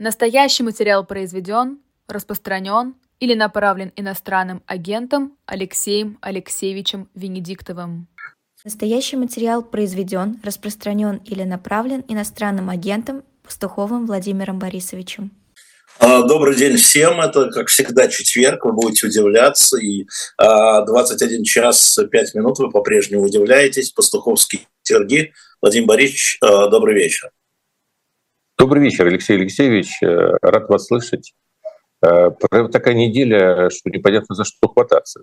Настоящий материал произведен, распространен или направлен иностранным агентом Алексеем Алексеевичем Венедиктовым. Настоящий материал произведен, распространен или направлен иностранным агентом Пастуховым Владимиром Борисовичем. А, добрый день всем. Это, как всегда, четверг. Вы будете удивляться. И 21 а, час 5 минут вы по-прежнему удивляетесь. Пастуховский Сергей. Владимир Борисович, а, добрый вечер. Добрый вечер, Алексей Алексеевич. Э, рад вас слышать. Э, такая неделя, что непонятно за что хвататься.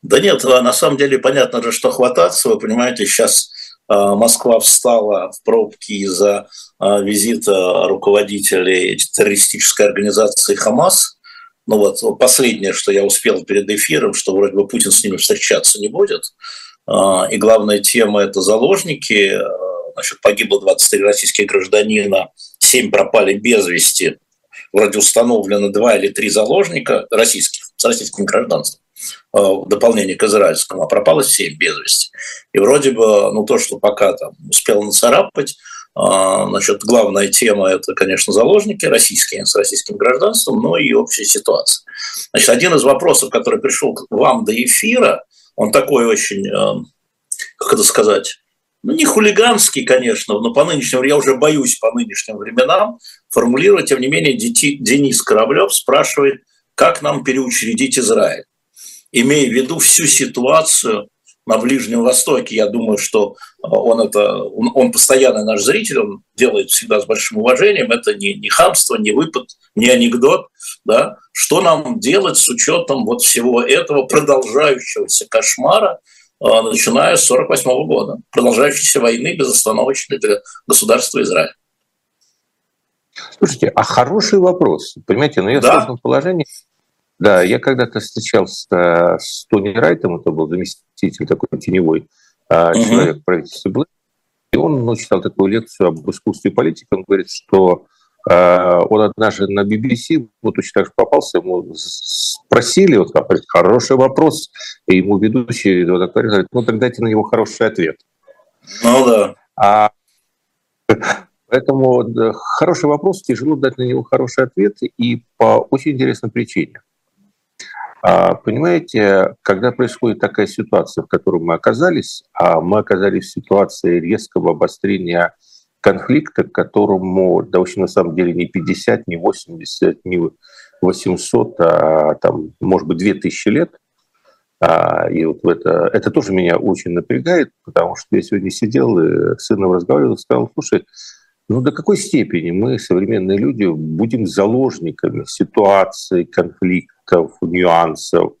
Да нет, на самом деле понятно же, что хвататься. Вы понимаете, сейчас Москва встала в пробки из-за визита руководителей террористической организации «Хамас». Ну вот последнее, что я успел перед эфиром, что вроде бы Путин с ними встречаться не будет. И главная тема – это заложники – Значит, погибло 23 российских гражданина, 7 пропали без вести. Вроде установлено 2 или 3 заложника российских, с российским гражданством э, в дополнение к израильскому, а пропало 7 без вести. И вроде бы, ну, то, что пока там успел нацарапать, э, значит, главная тема – это, конечно, заложники российские с российским гражданством, но и общая ситуация. Значит, один из вопросов, который пришел к вам до эфира, он такой очень, э, как это сказать, ну, не хулиганский, конечно, но по нынешним, я уже боюсь по нынешним временам формулировать, тем не менее, Денис Кораблев спрашивает, как нам переучредить Израиль, имея в виду всю ситуацию на Ближнем Востоке. Я думаю, что он, это, он, он постоянный наш зритель, он делает всегда с большим уважением. Это не, не хамство, не выпад, не анекдот. Да? Что нам делать с учетом вот всего этого продолжающегося кошмара, а, начиная с 1948 года, продолжающейся войны безостановочной для государства Израиль. Слушайте, а хороший вопрос. Понимаете, но я да. в сложном положении. Да, я когда-то встречался э, с Тони Райтом, это был заместитель такой теневой угу. человек правительства Блэк, и он ну, читал такую лекцию об искусстве политики. Он говорит, что Э, он однажды на BBC, вот точно так же попался, ему спросили, вот хороший вопрос, и ему ведущий вот говорит, ну тогда дайте на него хороший ответ. Ну да. А, поэтому хороший вопрос, тяжело дать на него хороший ответ, и по очень интересной причине. А, понимаете, когда происходит такая ситуация, в которой мы оказались, а мы оказались в ситуации резкого обострения конфликта, которому, да, в общем, на самом деле не 50, не 80, не 800, а там, может быть, 2000 лет. А, и вот это, это тоже меня очень напрягает, потому что я сегодня сидел и с сыном разговаривал сказал, слушай, ну до какой степени мы, современные люди, будем заложниками ситуации, конфликтов, нюансов,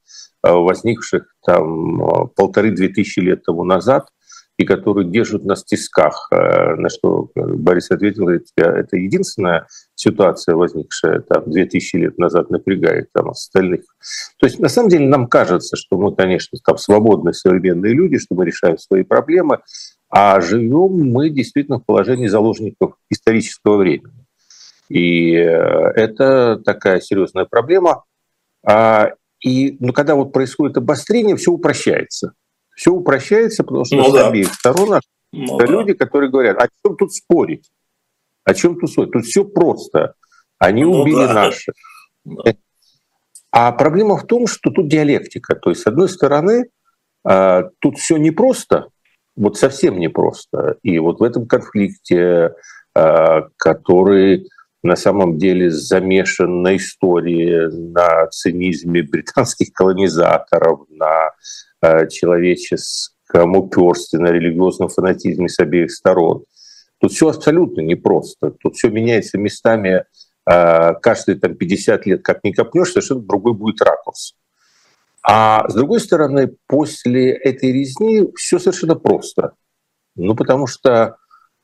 а, возникших там а, полторы-две тысячи лет тому назад, и которые держат нас в тисках. Э, на что Борис ответил, говорит, это единственная ситуация, возникшая там 2000 лет назад, напрягает там остальных. То есть на самом деле нам кажется, что мы, конечно, там свободные современные люди, что мы решаем свои проблемы, а живем мы действительно в положении заложников исторического времени. И э, это такая серьезная проблема. А, и ну, когда вот происходит обострение, все упрощается все упрощается, потому что ну, с да. обеих сторон ну, люди, да. которые говорят, о чем тут спорить? О чем тут спорить? Тут все просто. Они ну, убили да. наши. Да. А проблема в том, что тут диалектика. То есть, с одной стороны, а, тут все непросто, вот совсем непросто. И вот в этом конфликте, а, который на самом деле замешан на истории, на цинизме британских колонизаторов, на Э, человеческом упорстве, на религиозном фанатизме с обеих сторон. Тут все абсолютно непросто. Тут все меняется местами э, каждые там, 50 лет, как не копнешь, совершенно другой будет ракурс. А с другой стороны, после этой резни все совершенно просто. Ну, потому что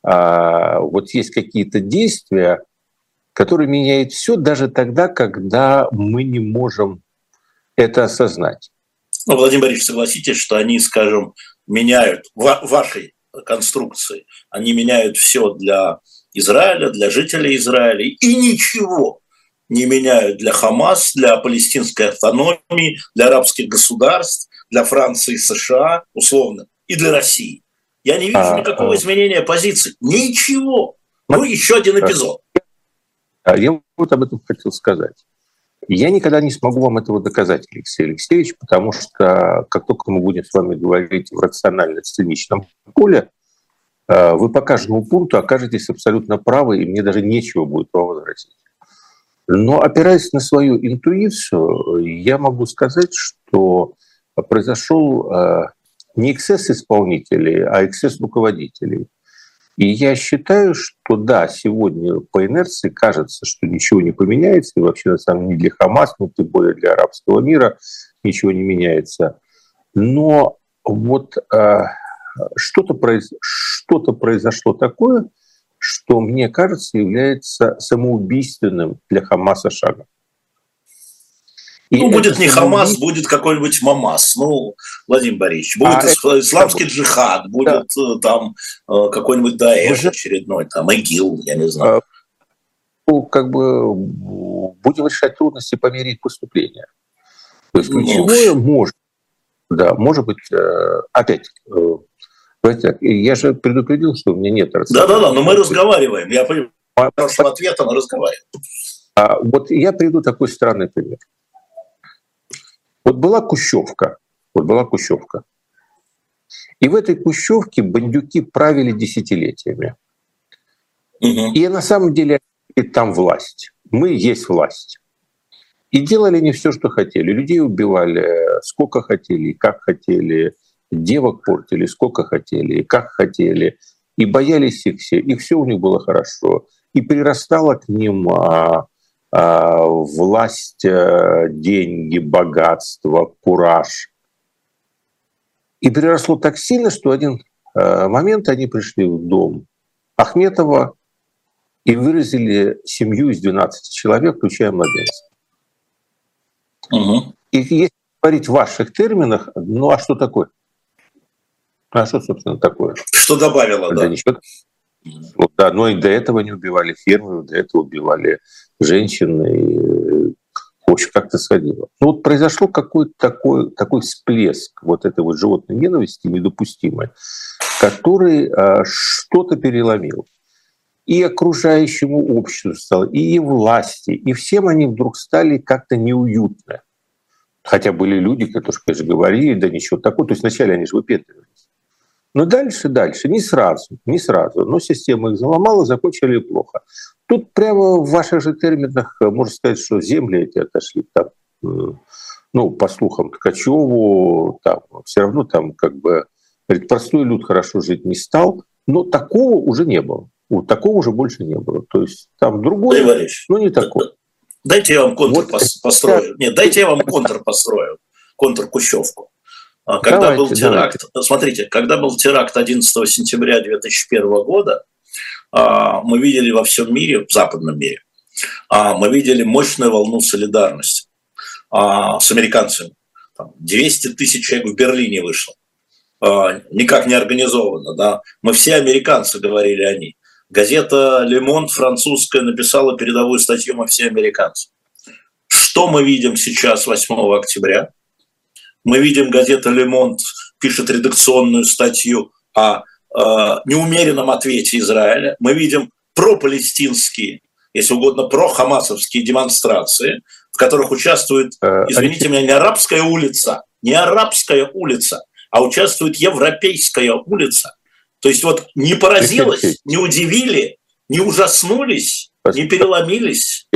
а, вот есть какие-то действия, которые меняют все даже тогда, когда мы не можем это осознать. Ну, Владимир Борисович, согласитесь, что они, скажем, меняют в вашей конструкции, они меняют все для Израиля, для жителей Израиля, и ничего не меняют для Хамас, для палестинской автономии, для арабских государств, для Франции и США, условно, и для России. Я не вижу а, никакого а... изменения позиции. Ничего. Ну, еще один эпизод. А я вот об этом хотел сказать. Я никогда не смогу вам этого доказать, Алексей Алексеевич, потому что как только мы будем с вами говорить в рационально-сценичном поле, э, вы по каждому пункту окажетесь абсолютно правы, и мне даже нечего будет вам возразить. Но опираясь на свою интуицию, я могу сказать, что произошел э, не эксцесс исполнителей, а эксцесс руководителей. И я считаю, что да, сегодня по инерции кажется, что ничего не поменяется, и вообще на самом деле для Хамас, ну тем более для арабского мира ничего не меняется. Но вот э, что-то, произ... что произошло такое, что, мне кажется, является самоубийственным для Хамаса шагом. И ну, будет не Хамас, будет какой-нибудь Мамас. Ну, Владимир Борисович, будет а исламский это... джихад, будет да. Э, там э, какой-нибудь Даэш Уже... очередной, там ИГИЛ, я не знаю. А, ну, как бы будем решать трудности по мере их поступления. То есть ну, ключевое ну, может, да, может быть, э, опять, так, я же предупредил, что у меня нет Да-да-да, но мы разговариваем. Я понимаю, вашего ответа мы разговариваем. А вот я приведу такой странный пример. Вот была Кущевка, вот была Кущевка. И в этой Кущевке бандюки правили десятилетиями. Угу. И на самом деле там власть. Мы есть власть. И делали они все, что хотели. Людей убивали сколько хотели, как хотели. Девок портили сколько хотели, как хотели. И боялись их все. И все у них было хорошо. И прирастало к ним а, власть, э, деньги, богатство, кураж. И переросло так сильно, что один э, момент они пришли в дом Ахметова и выразили семью из 12 человек, включая младенца. Угу. И если говорить в ваших терминах, ну а что такое? А что, собственно, такое? Что добавило, да? Ну, да, но и до этого не убивали фермеров, до этого убивали женщин, и, в общем, как-то сходило. Ну вот произошел какой-то такой, такой всплеск вот этой вот животной ненависти недопустимой, который а, что-то переломил. И окружающему обществу стало, и власти, и всем они вдруг стали как-то неуютно. Хотя были люди, которые, конечно, говорили, да ничего такого. То есть вначале они же выпендривались. Но дальше, дальше, не сразу, не сразу. Но система их заломала, закончили плохо. Тут прямо в ваших же терминах э, можно сказать, что земли эти отошли там, э, ну, по слухам Ткачеву, там, все равно там как бы говорит, простой люд хорошо жить не стал, но такого уже не было. Вот такого уже больше не было. То есть там другой, но не такой. Дайте я вам контр вот построю. Нет, дайте я вам контр построю, контр Кущевку. А, когда давайте, был теракт, давайте. смотрите, когда был теракт 11 сентября 2001 года, а, мы видели во всем мире, в западном мире, а, мы видели мощную волну солидарности с американцами. 200 тысяч человек в Берлине вышло. Никак не организовано. Да? Мы все американцы, говорили они. Газета «Лемонт» французская написала передовую статью «Мы все американцы». Что мы видим сейчас, 8 октября? Мы видим, газета «Лемонт» пишет редакционную статью о э, неумеренном ответе Израиля. Мы видим пропалестинские, если угодно, прохамасовские демонстрации, в которых участвует, э, извините меня, не арабская улица, не арабская улица, а участвует европейская улица. То есть вот не поразилось, не удивили, не ужаснулись, не переломились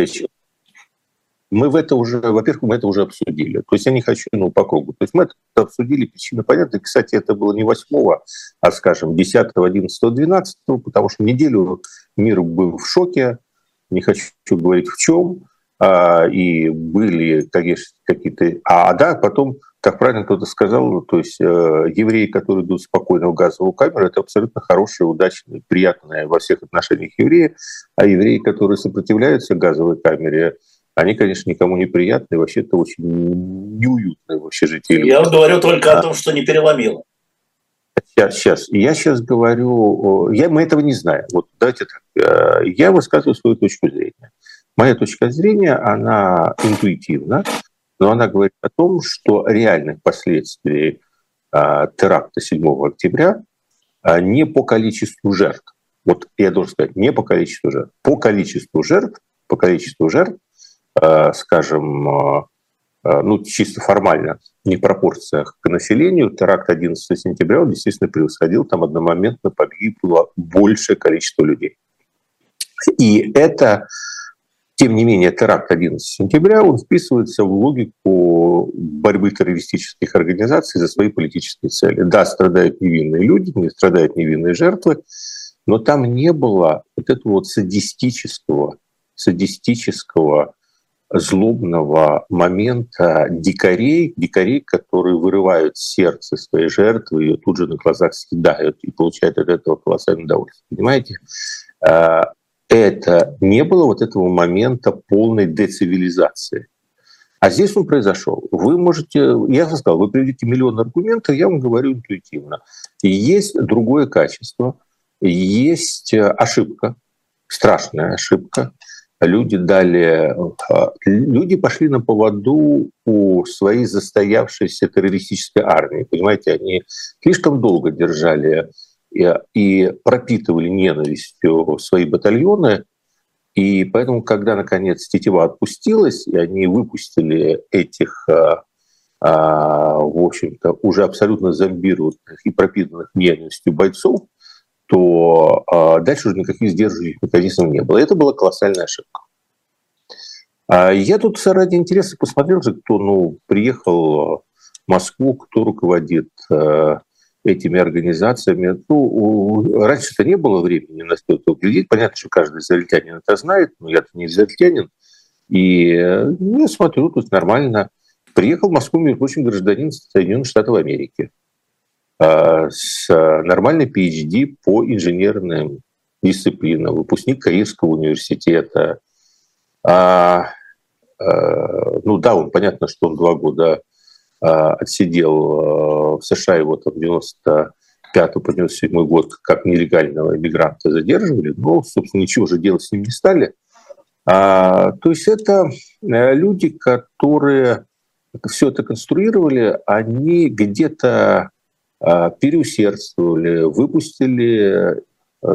мы в это уже, во-первых, мы это уже обсудили. То есть я не хочу, ну, по кругу. То есть мы это обсудили, причины понятны. Кстати, это было не 8 а, скажем, 10 11 12 потому что неделю мир был в шоке, не хочу говорить в чем, а, и были, конечно, какие-то... А, да, потом, как правильно кто-то сказал, то есть э, евреи, которые идут спокойно в газовую камеру, это абсолютно хорошие, удачные, приятные во всех отношениях евреи, а евреи, которые сопротивляются газовой камере, они, конечно, никому не приятны, вообще это очень неуютное вообще житие. Я говорю только а. о том, что не переломило. Сейчас, сейчас. Я сейчас говорю, я, мы этого не знаем. Вот давайте так. Э, я высказываю свою точку зрения. Моя точка зрения, она интуитивна, но она говорит о том, что реальных последствий а, теракта 7 октября а, не по количеству жертв, вот я должен сказать, не по количеству жертв, по количеству жертв по количеству жертв, скажем, ну, чисто формально, не в пропорциях к населению, теракт 11 сентября он, естественно, превосходил, там одномоментно погибло большее количество людей. И это тем не менее, теракт 11 сентября, он вписывается в логику борьбы террористических организаций за свои политические цели. Да, страдают невинные люди, не страдают невинные жертвы, но там не было вот этого вот садистического, садистического злобного момента дикарей, дикарей, которые вырывают сердце своей жертвы, ее тут же на глазах съедают и получают от этого колоссальное удовольствие. Понимаете? А, это не было вот этого момента полной децивилизации. А здесь он произошел. Вы можете, я вам сказал, вы приведите миллион аргументов, я вам говорю интуитивно. И есть другое качество, есть ошибка, страшная ошибка. Люди дали, люди пошли на поводу у своей застоявшейся террористической армии. Понимаете, они слишком долго держали и пропитывали ненавистью свои батальоны. И поэтому, когда, наконец, тетива отпустилась, и они выпустили этих, а, а, в общем-то, уже абсолютно зомбированных и пропитанных ненавистью бойцов, то а, дальше уже никаких сдерживающих механизмов не было. Это была колоссальная ошибка. Я тут ради интереса посмотрел же, кто ну, приехал в Москву, кто руководит этими организациями. Ну, раньше-то не было времени на что-то глядеть. Понятно, что каждый израильтянин это знает, но я-то не израильтянин. И ну, я смотрю, тут нормально. Приехал в Москву, между прочим, гражданин Соединенных Штатов Америки а, с нормальной PhD по инженерным дисциплинам, выпускник Каирского университета. А, а, ну да, он понятно, что он два года отсидел в США его там 95 по 97 год как нелегального иммигранта задерживали, но, собственно, ничего же делать с ним не стали. А, то есть это э, люди, которые все это конструировали, они где-то переусердствовали, выпустили,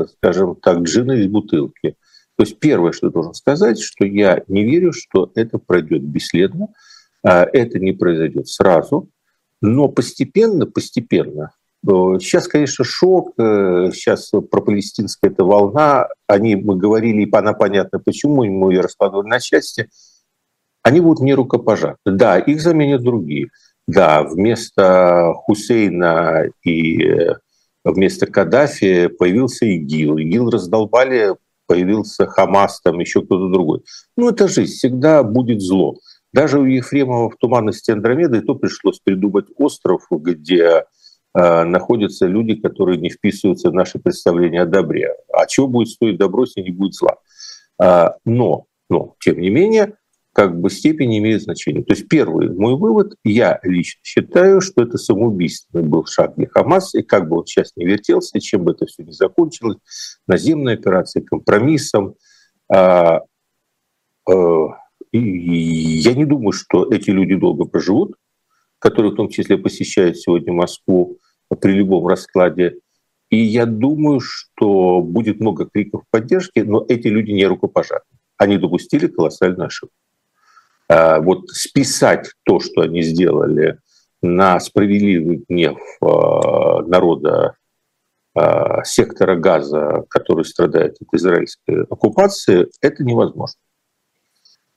скажем так, джина из бутылки. То есть первое, что я должен сказать, что я не верю, что это пройдет бесследно. А, это не произойдет сразу, но постепенно, постепенно. Сейчас, конечно, шок, э, сейчас пропалестинская эта волна, они, мы говорили, и она понятно, почему мы ее раскладывали на части, они будут не рукопожаты. Да, их заменят другие. Да, вместо Хусейна и э, вместо Каддафи появился ИГИЛ. ИГИЛ раздолбали, появился Хамас, там еще кто-то другой. Ну, это жизнь, всегда будет зло. Даже у Ефремова в туманности Андромеды то пришлось придумать остров, где э, находятся люди, которые не вписываются в наше представление о добре. А чего будет стоить добро, если не будет зла? А, но, но, тем не менее, как бы степень имеет значение. То есть первый мой вывод, я лично считаю, что это самоубийственный был шаг для Хамас, и как бы он сейчас не вертелся, чем бы это все не закончилось, наземной операцией, компромиссом, а, а, я не думаю, что эти люди долго проживут, которые в том числе посещают сегодня Москву при любом раскладе. И я думаю, что будет много криков поддержки, но эти люди не рукопожатны. Они допустили колоссальную ошибку. А вот списать то, что они сделали, на справедливый гнев а, народа а, сектора газа, который страдает от израильской оккупации, это невозможно.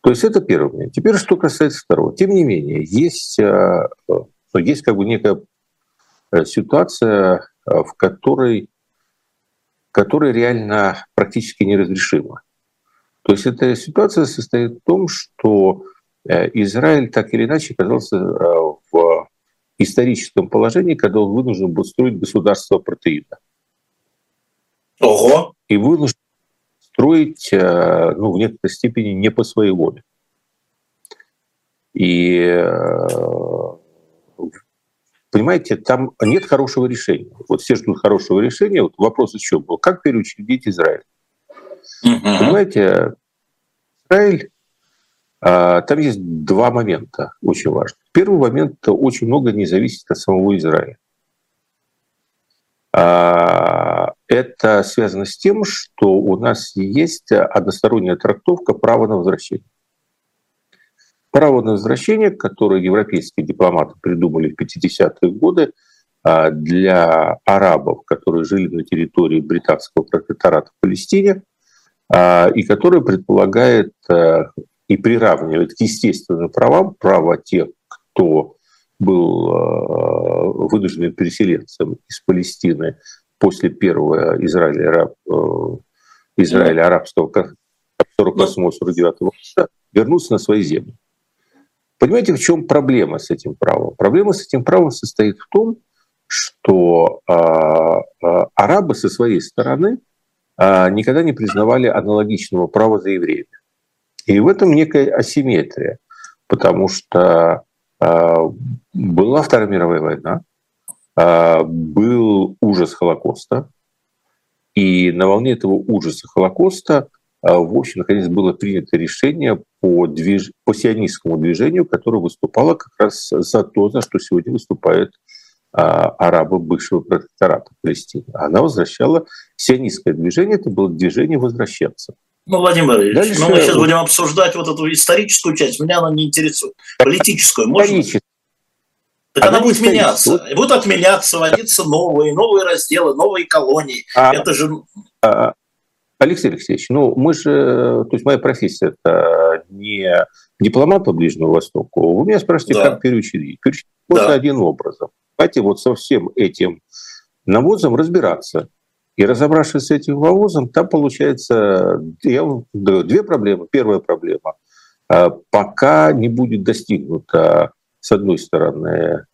То есть это первый момент. Теперь что касается второго. Тем не менее, есть, э, ну, есть как бы некая э, ситуация, э, в которой, которая реально практически неразрешима. То есть эта ситуация состоит в том, что Израиль так или иначе оказался в историческом положении, когда он вынужден был строить государство протеина. Ого! И вынужден строить э, ну, в некоторой степени не по своей воле. И э, понимаете, там нет хорошего решения. Вот все ждут хорошего решения. Вот вопрос еще был, как переучредить Израиль? uh Понимаете, Израиль, там есть два момента очень важных. Первый момент очень много не зависит от самого Израиля. А, это связано с тем, что у нас есть односторонняя трактовка права на возвращение. Право на возвращение, которое европейские дипломаты придумали в 50-е годы а, для арабов, которые жили на территории британского протектората в Палестине, а, и которое предполагает а, и приравнивает к естественным правам права тех, кто был вынужден переселенцем из Палестины после первого Израиля, э, Израиля арабского 48-49 года, вернуться на свои земли. Понимаете, в чем проблема с этим правом? Проблема с этим правом состоит в том, что э, э, арабы со своей стороны э, никогда не признавали аналогичного права за евреями. И в этом некая асимметрия, потому что э, была Вторая мировая война, э, был ужас Холокоста, и на волне этого ужаса Холокоста а, в общем, наконец было принято решение по, движ... по сионистскому движению, которое выступало как раз за то, за что сегодня выступают а, арабы бывшего протектората Палестины. Она возвращала сионистское движение, это было движение возвращаться. Ну, Владимир Ильич, Дальше... ну, мы сейчас будем обсуждать вот эту историческую часть, меня она не интересует. Политическую, можно? Так она, она будет меняться. Вот... Будут отменяться, вводиться новые, новые разделы, новые колонии. А, это же... А, Алексей Алексеевич, ну мы же, то есть моя профессия это не дипломат по Ближнему Востоку. Вы меня спрашиваете, да. как переучредить. Переучредить да. один образом. Давайте вот со всем этим навозом разбираться. И разобравшись с этим навозом, там получается я, две проблемы. Первая проблема. А, пока не будет достигнуто, с одной стороны,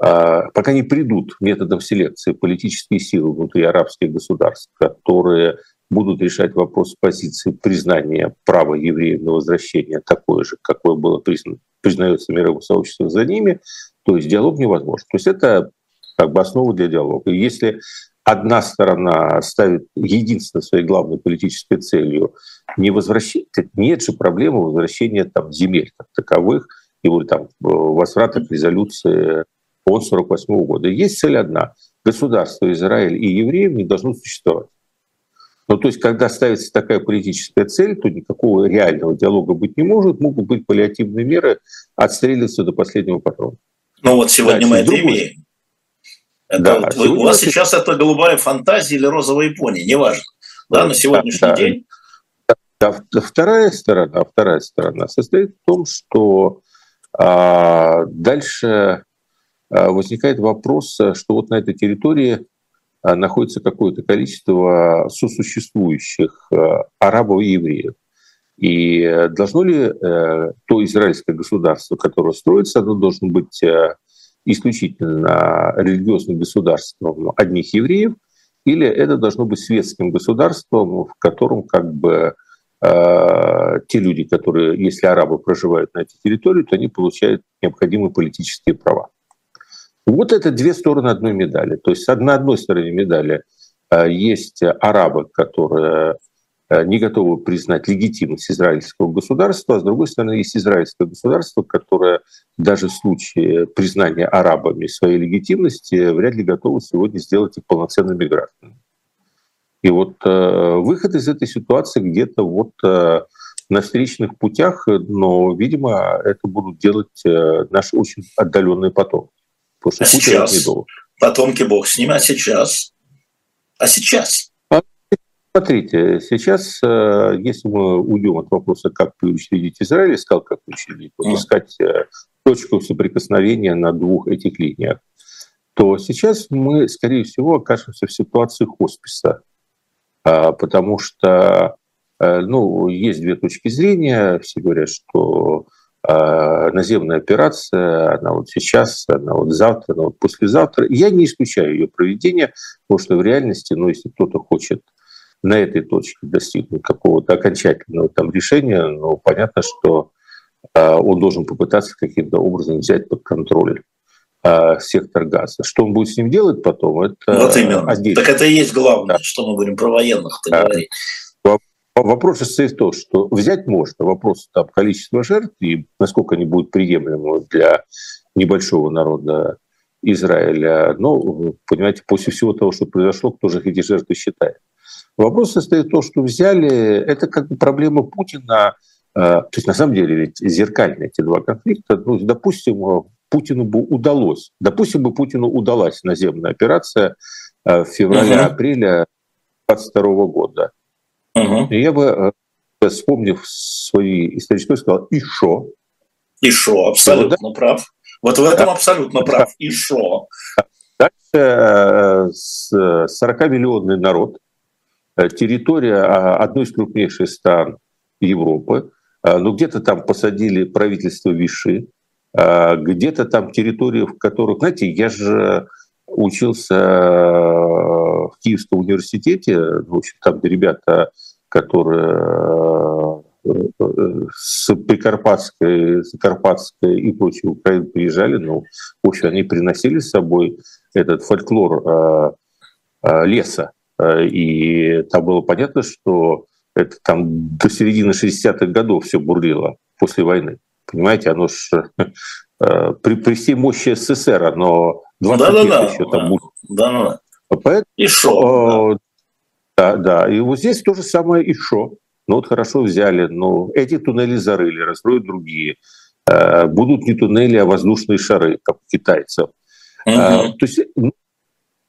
а, пока не придут методом селекции политические силы внутри арабских государств, которые будут решать вопрос позиции признания права евреев на возвращение такое же, какое было признано, признается мировым сообществом за ними, то есть диалог невозможен. То есть это как бы основа для диалога. И если одна сторона ставит единственной своей главной политической целью не возвращение, нет же проблемы возвращения там, земель как таковых, вот там возврата к резолюции ООН 48 года. Есть цель одна. Государство Израиль и евреев не должно существовать. Ну, то есть, когда ставится такая политическая цель, то никакого реального диалога быть не может, могут быть паллиативные меры, отстреливаться до последнего патрона. Ну вот сегодня Значит, мы это другой... имеем. Это да, вот вы, у вас сейчас это голубая фантазия или розовая Япония, неважно. Да, на сегодняшний да, день. Да, вторая сторона, вторая сторона состоит в том, что а, дальше а, возникает вопрос, что вот на этой территории а, находится какое-то количество сосуществующих э, арабов и евреев. И э, должно ли э, то израильское государство, которое строится, оно должно быть исключительно религиозным государством одних евреев, или это должно быть светским государством, в котором как бы те люди, которые, если арабы проживают на этой территории, то они получают необходимые политические права. Вот это две стороны одной медали. То есть на одной стороне медали э, есть арабы, которые э, не готовы признать легитимность израильского государства, а с другой стороны есть израильское государство, которое даже в случае признания арабами своей легитимности вряд ли готово сегодня сделать их полноценными гражданами. И вот э, выход из этой ситуации где-то вот э, на встречных путях, но, видимо, это будут делать э, наши очень отдаленные потомки. Потому что а сейчас недолго. потомки Бог с ними, а сейчас? А сейчас? Смотрите, сейчас, э, если мы уйдем от вопроса, как учредить Израиль, искал, как учредить, вот искать э, точку соприкосновения на двух этих линиях, то сейчас мы, скорее всего, окажемся в ситуации хосписа, а, потому что э, ну, есть две точки зрения. Все говорят, что а, наземная операция, она вот сейчас, она вот завтра, она вот послезавтра. Я не исключаю ее проведение, потому что в реальности, ну, если кто-то хочет на этой точке достигнуть какого-то окончательного там решения, ну, понятно, что э, он должен попытаться каким-то образом взять под контроль э, сектор газа. Что он будет с ним делать потом, это вот именно. Отдельно. Так это и есть главное, да. что мы говорим про военных, ты говоришь. Вопрос состоит в том, что взять можно. Вопрос там, количества жертв и насколько они будут приемлемы для небольшого народа Израиля. Но, понимаете, после всего того, что произошло, кто же эти жертвы считает? Вопрос состоит в том, что взяли, это как бы проблема Путина, э, то есть на самом деле ведь зеркальные эти два конфликта, ну, допустим, Путину бы удалось, допустим, бы Путину удалась наземная операция в феврале-апреле 2022 года. Угу. И я бы, э, вспомнив свои исторические, сказал, и шо? И шо, абсолютно да? прав. Вот в этом абсолютно прав. И шо? Дальше 40-миллионный э, народ, э, территория а, одной из крупнейших стран Европы, ну где-то там посадили правительство Виши, где-то там территории, в которых, знаете, я же учился в Киевском университете, в общем, там ребята, которые с Прикарпатской, Закарпатской и прочей Украины приезжали, ну, в общем, они приносили с собой этот фольклор э, э, леса. Э, и там было понятно, что это там до середины 60-х годов все бурлило после войны. Понимаете, оно ж при, при всей мощи СССР, оно 20 да, лет да, еще да, там будет. Да, да. Поэтому, и шо. Да. да, да. И вот здесь то же самое и шо. Ну вот хорошо взяли, но эти туннели зарыли, разстроят другие. Э, будут не туннели, а воздушные шары, как у китайцев. Угу. То, есть, ну,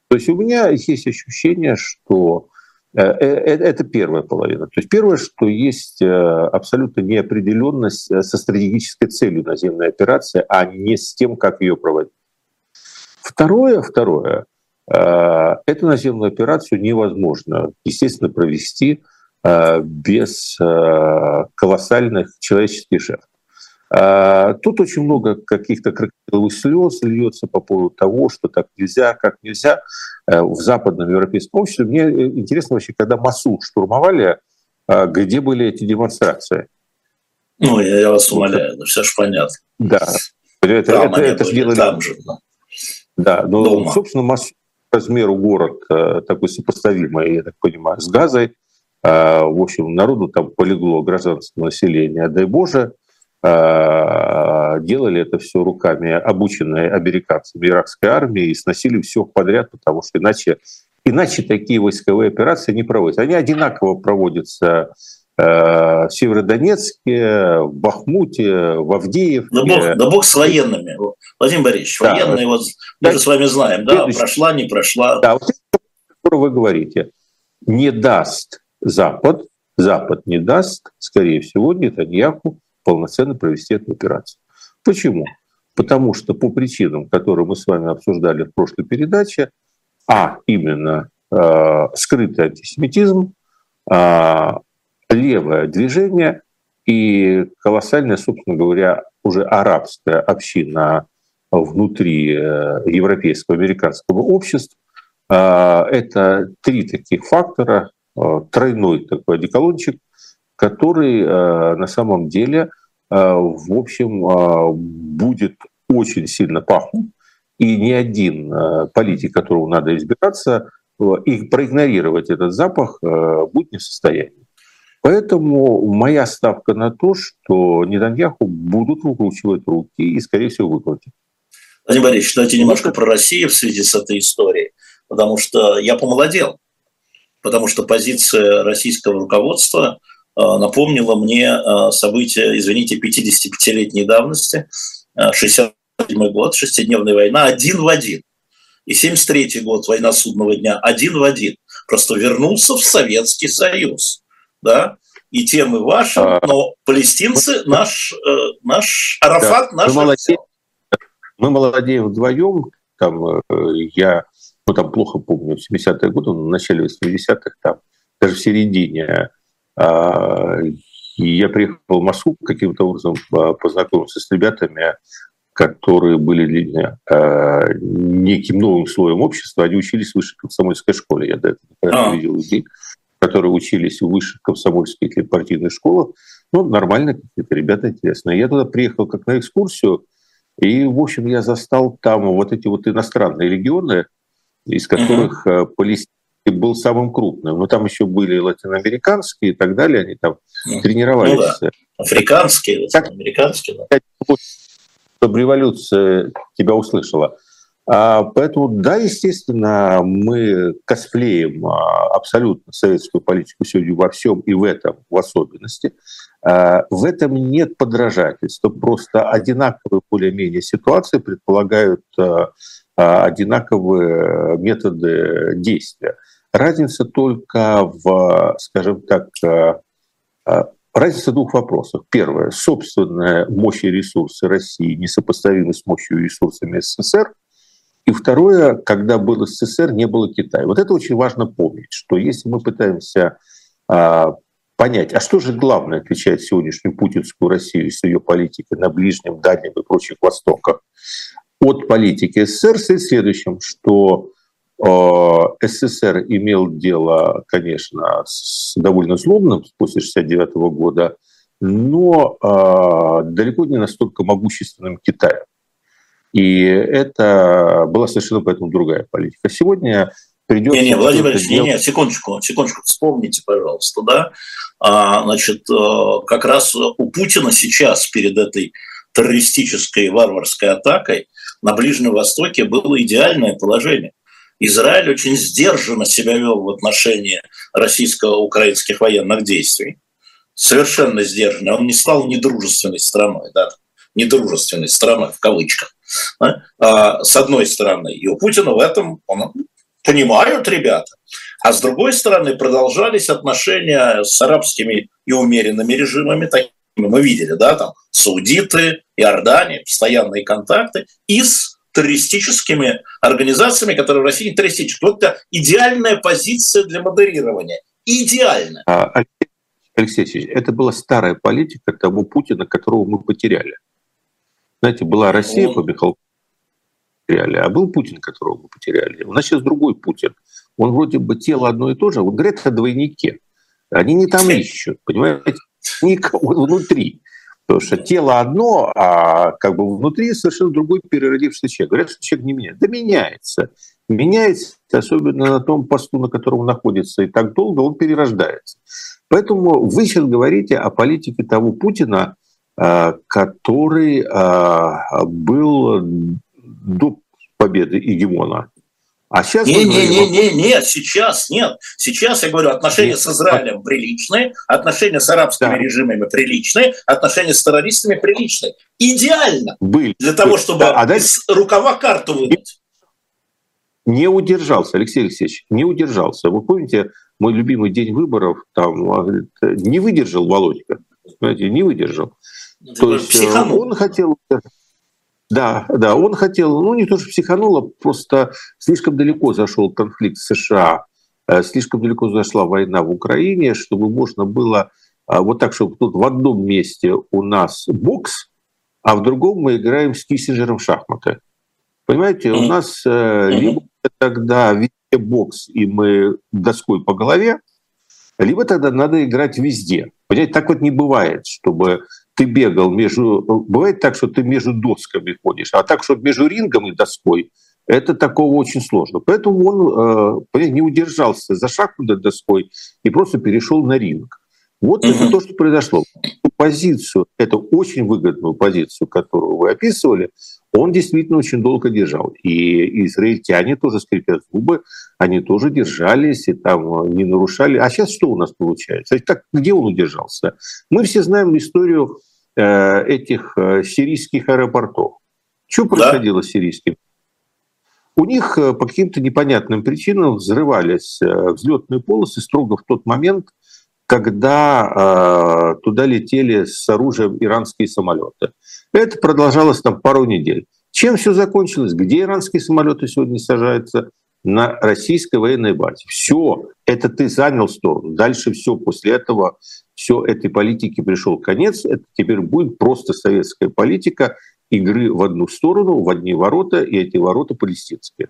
то есть у меня есть ощущение, что э, это первая половина. То есть первое, что есть абсолютно неопределенность со стратегической целью наземной операции, а не с тем, как ее проводить. Второе, второе, эту наземную операцию невозможно, естественно, провести Э, без э, колоссальных человеческих жертв. Э, тут очень много каких-то крокодиловых слез льется по поводу того, что так нельзя, как нельзя в западном европейском обществе. Мне интересно вообще, когда Масу штурмовали, где были эти демонстрации? Ну, я, я вас умоляю, ну все же понятно. Да, это, там это, это же делали... Там же, да. Да, но, Дома. собственно, Масу размеру город такой сопоставимый, я так понимаю, с Газой, а, в общем, народу там полегло гражданское население, дай Боже, а, делали это все руками обученной американцами иракской армии и сносили все подряд, потому что иначе, иначе такие войсковые операции не проводятся. Они одинаково проводятся а, в Северодонецке, в Бахмуте, в Авдеевке. Да бог, да бог с военными. Владимир Борисович, да. военные, вот, мы же с вами знаем, да, прошла, не прошла. Да, вот это, что вы говорите, не даст Запад, Запад не даст, скорее всего, Нетаньяху полноценно провести эту операцию. Почему? Потому что по причинам, которые мы с вами обсуждали в прошлой передаче, а именно э, скрытый антисемитизм, э, левое движение и колоссальная, собственно говоря, уже арабская община внутри э, европейского, американского общества. Э, это три таких фактора, Э, тройной такой одеколончик, который э, на самом деле, э, в общем, будет очень сильно пахнуть, и ни один политик, которого надо избираться, и проигнорировать этот запах будет не в состоянии. Поэтому моя ставка на то, что Нетаньяху будут выкручивать руки и, скорее всего, выкрутят. Владимир Борисович, давайте немножко про Россию в связи с этой историей, потому что я помолодел потому что позиция российского руководства э, напомнила мне э, события, извините, 55-летней давности, 67 э, год, шестидневная война, один в один. И 73 год, война судного дня, один в один. Просто вернулся в Советский Союз. Да? И темы ваши, а. но палестинцы наш, наш Арафат да, наш. Мы молодеем, мы молодеем вдвоем. Там я ну там плохо помню, в 70-е годы, в начале 80-х, там, даже в середине, я приехал в Москву каким-то образом а, познакомился с ребятами, которые были для меня э, неким новым слоем общества. Они учились в высшей комсомольской школе. Я до этого не видел людей, которые учились в высших комсомольских или партийных школах. Ну, нормально, какие-то ребята интересные. Я туда приехал как на экскурсию, и, в общем, я застал там вот эти вот иностранные регионы, из которых uh-huh. Палестина был самым крупным. Но там еще были латиноамериканские и так далее, они там uh-huh. тренировались. Ну, да. Африканские, латиноамериканские. Да. Чтобы революция тебя услышала. А, поэтому, да, естественно, мы косплеем а, абсолютно советскую политику сегодня во всем и в этом в особенности. А, в этом нет подражательства, просто одинаковые более-менее ситуации предполагают одинаковые методы действия. Разница только в, скажем так, разница в двух вопросах. Первое. Собственная мощь и ресурсы России несопоставимы с мощью и ресурсами СССР – и второе, когда был СССР, не было Китая. Вот это очень важно помнить, что если мы пытаемся а, понять, а что же главное отвечает сегодняшнюю путинскую Россию с ее политикой на Ближнем, Дальнем и прочих Востоках от политики СССР, стоит следующим, что э, СССР имел дело, конечно, с довольно злобным после 1969 года, но э, далеко не настолько могущественным Китаем. И это была совершенно поэтому другая политика. Сегодня придется... Не, не, Владимир Ильич, не, не, секундочку, секундочку, вспомните, пожалуйста, да, а, значит, э, как раз у Путина сейчас перед этой террористической варварской атакой на Ближнем Востоке было идеальное положение. Израиль очень сдержанно себя вел в отношении российско-украинских военных действий. Совершенно сдержанно. Он не стал недружественной страной. Да? недружественной страной, в кавычках, да, а, с одной стороны. И у Путина в этом он, понимают ребята. А с другой стороны, продолжались отношения с арабскими и умеренными режимами, такими мы видели, да, там саудиты, Иордания, постоянные контакты, и с террористическими организациями, которые в России не террористические. Вот это идеальная позиция для модерирования. Идеально. А, Алексей Алексеевич, это была старая политика того Путина, которого мы потеряли. Знаете, была Россия по Михалкову, потеряли, а был Путин, которого мы потеряли. У нас сейчас другой Путин. Он вроде бы тело одно и то же, вот говорят о двойнике. Они не там ищут, понимаете? Он внутри. Потому что тело одно, а как бы внутри совершенно другой переродившийся человек. Говорят, что человек не меняется. Да меняется. Меняется, особенно на том посту, на котором он находится, и так долго он перерождается. Поэтому вы сейчас говорите о политике того Путина, Э, который э, был до победы Егемона. А сейчас не, не, не, не, нет, сейчас нет. Сейчас я говорю, отношения нет. с Израилем приличные, отношения с арабскими да. режимами приличные, отношения с террористами приличные. Идеально Были. для того, чтобы да, а дальше... из рукава карту выбить. Не удержался, Алексей Алексеевич, не удержался. Вы помните, мой любимый день выборов, там, а, не выдержал Володька, знаете, не выдержал. То есть э, психанул. он хотел... Да, да, он хотел, ну не то, что психанул, а просто слишком далеко зашел конфликт США, э, слишком далеко зашла война в Украине, чтобы можно было э, вот так, чтобы тут в одном месте у нас бокс, а в другом мы играем с Киссинджером в шахматы. Понимаете, у нас либо тогда везде бокс, и мы доской по голове, либо тогда надо играть везде. Понимаете, так вот не бывает, чтобы ты бегал между... Бывает так, что ты между досками ходишь, а так, чтобы между рингом и доской, это такого очень сложно. Поэтому он э, не удержался за шахматной доской и просто перешел на ринг. Вот угу. это то, что произошло. Позицию, эту очень выгодную позицию, которую вы описывали, он действительно очень долго держал. И израильтяне тоже скрипят зубы, они тоже держались и там не нарушали. А сейчас что у нас получается? Как, где он удержался? Мы все знаем историю э, этих э, сирийских аэропортов. Что происходило да. с сирийскими? У них э, по каким-то непонятным причинам взрывались э, взлетные полосы строго в тот момент, когда э, туда летели с оружием иранские самолеты. Это продолжалось там пару недель. Чем все закончилось? Где иранские самолеты сегодня сажаются? На российской военной базе. Все, это ты занял сторону. Дальше все, после этого все этой политике пришел конец. Это теперь будет просто советская политика игры в одну сторону, в одни ворота, и эти ворота палестинские.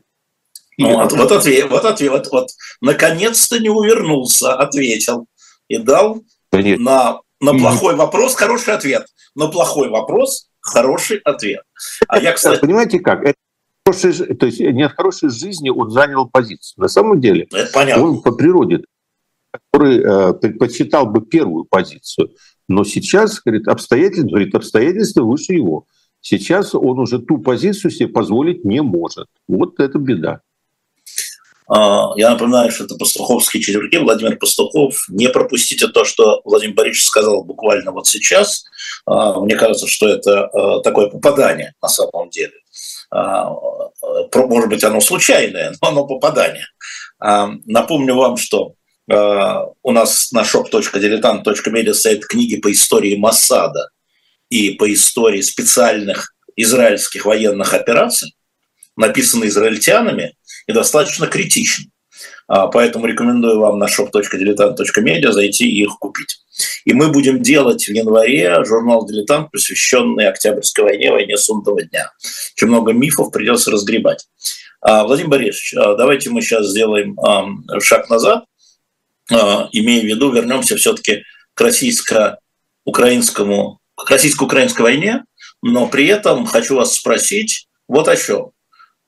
Ну, вот, вот ответ, вот ответ, вот, вот наконец-то не увернулся, ответил и дал да на, на плохой вопрос хороший ответ. На плохой вопрос хороший ответ. А я, кстати... Понимаете как? Это хорошей, то есть не от хорошей жизни он занял позицию. На самом деле он по природе, который э, предпочитал бы первую позицию, но сейчас, говорит, обстоятельства, говорит, обстоятельства выше его. Сейчас он уже ту позицию себе позволить не может. Вот это беда. А, я напоминаю, что это пастуховские четверги. Владимир Пастухов. Не пропустите то, что Владимир Борисович сказал буквально вот сейчас. А, мне кажется, что это а, такое попадание на самом деле. Может быть, оно случайное, но оно попадание. Напомню вам, что у нас на shop.diletant.media стоят книги по истории Масада и по истории специальных израильских военных операций, написанные израильтянами и достаточно критичны. А, поэтому рекомендую вам на shop.diletant.media зайти и их купить. И мы будем делать в январе журнал «Дилетант», посвященный Октябрьской войне, войне Сунного дня. Очень много мифов придется разгребать. А, Владимир Борисович, а, давайте мы сейчас сделаем шаг назад, имея в виду, вернемся все-таки к российско-украинскому к российско-украинской войне, но при этом хочу вас спросить вот о чем.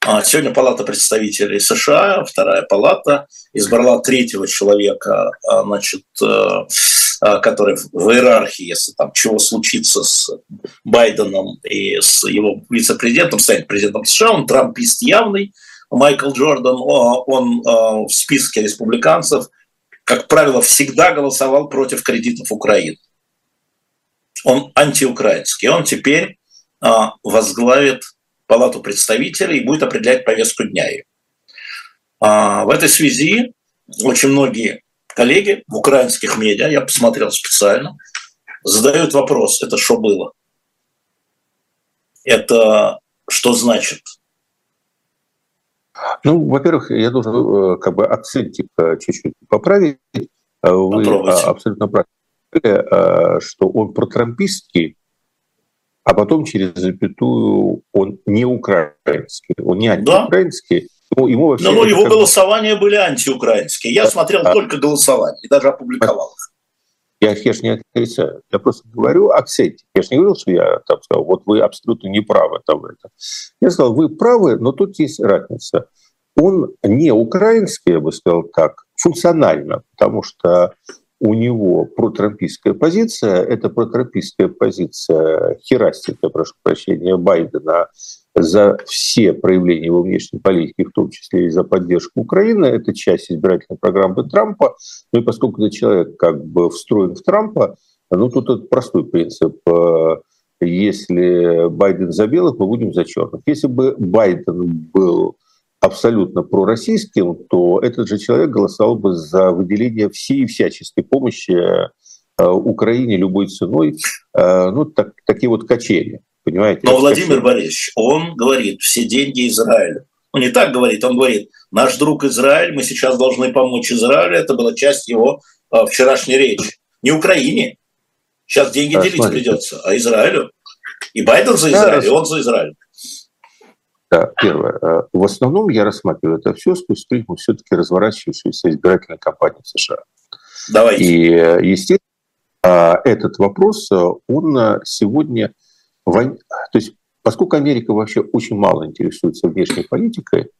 А, сегодня Палата представителей США, вторая палата, избрала третьего человека, а, значит, э, а, который в иерархии, если там чего случится с Байденом и с его вице-президентом, станет президентом США, он трампист явный, Майкл Джордан, он в списке республиканцев, как правило, всегда голосовал против кредитов Украины он антиукраинский. Он теперь возглавит Палату представителей и будет определять повестку дня ее. А, в этой связи очень многие коллеги в украинских медиа, я посмотрел специально, задают вопрос, это что было? Это что значит? Ну, во-первых, я должен э, как бы акцентик э, чуть-чуть поправить. Э, вы Попробуйте. абсолютно правы Э, что он протрампистский, а потом через запятую он не украинский, он не антиукраинский. Да? Ему вообще Но его как... голосования были антиукраинские. Я а, смотрел а... только голосование и даже опубликовал их. Я, же не отрицаю. Я просто говорю акценте. Я же не говорил, что я там сказал, вот вы абсолютно не правы там это. Я сказал, вы правы, но тут есть разница. Он не украинский, я бы сказал так, функционально, потому что у него протрампийская позиция, это протрампийская позиция херастика, прошу прощения, Байдена за все проявления его внешней политики, в том числе и за поддержку Украины. Это часть избирательной программы Трампа. Ну и поскольку этот человек как бы встроен в Трампа, ну тут это простой принцип. Если Байден за белых, мы будем за черных. Если бы Байден был абсолютно пророссийским, то этот же человек голосовал бы за выделение всей всяческой помощи э, Украине любой ценой. Э, ну, так, такие вот качели, понимаете? Но Владимир качели. Борисович, он говорит, все деньги Израилю. Он не так говорит, он говорит, наш друг Израиль, мы сейчас должны помочь Израилю. Это была часть его э, вчерашней речи. Не Украине. Сейчас деньги да, делить смотрите. придется, а Израилю. И Байден за Израиль, да, и он за Израиль. Первое. Э, в основном я рассматриваю это все сквозь призму все-таки разворачивающейся избирательной кампании в США. Давайте. И, естественно, а, этот вопрос, э, он сегодня... То есть, поскольку Америка вообще очень мало интересуется внешней политикой,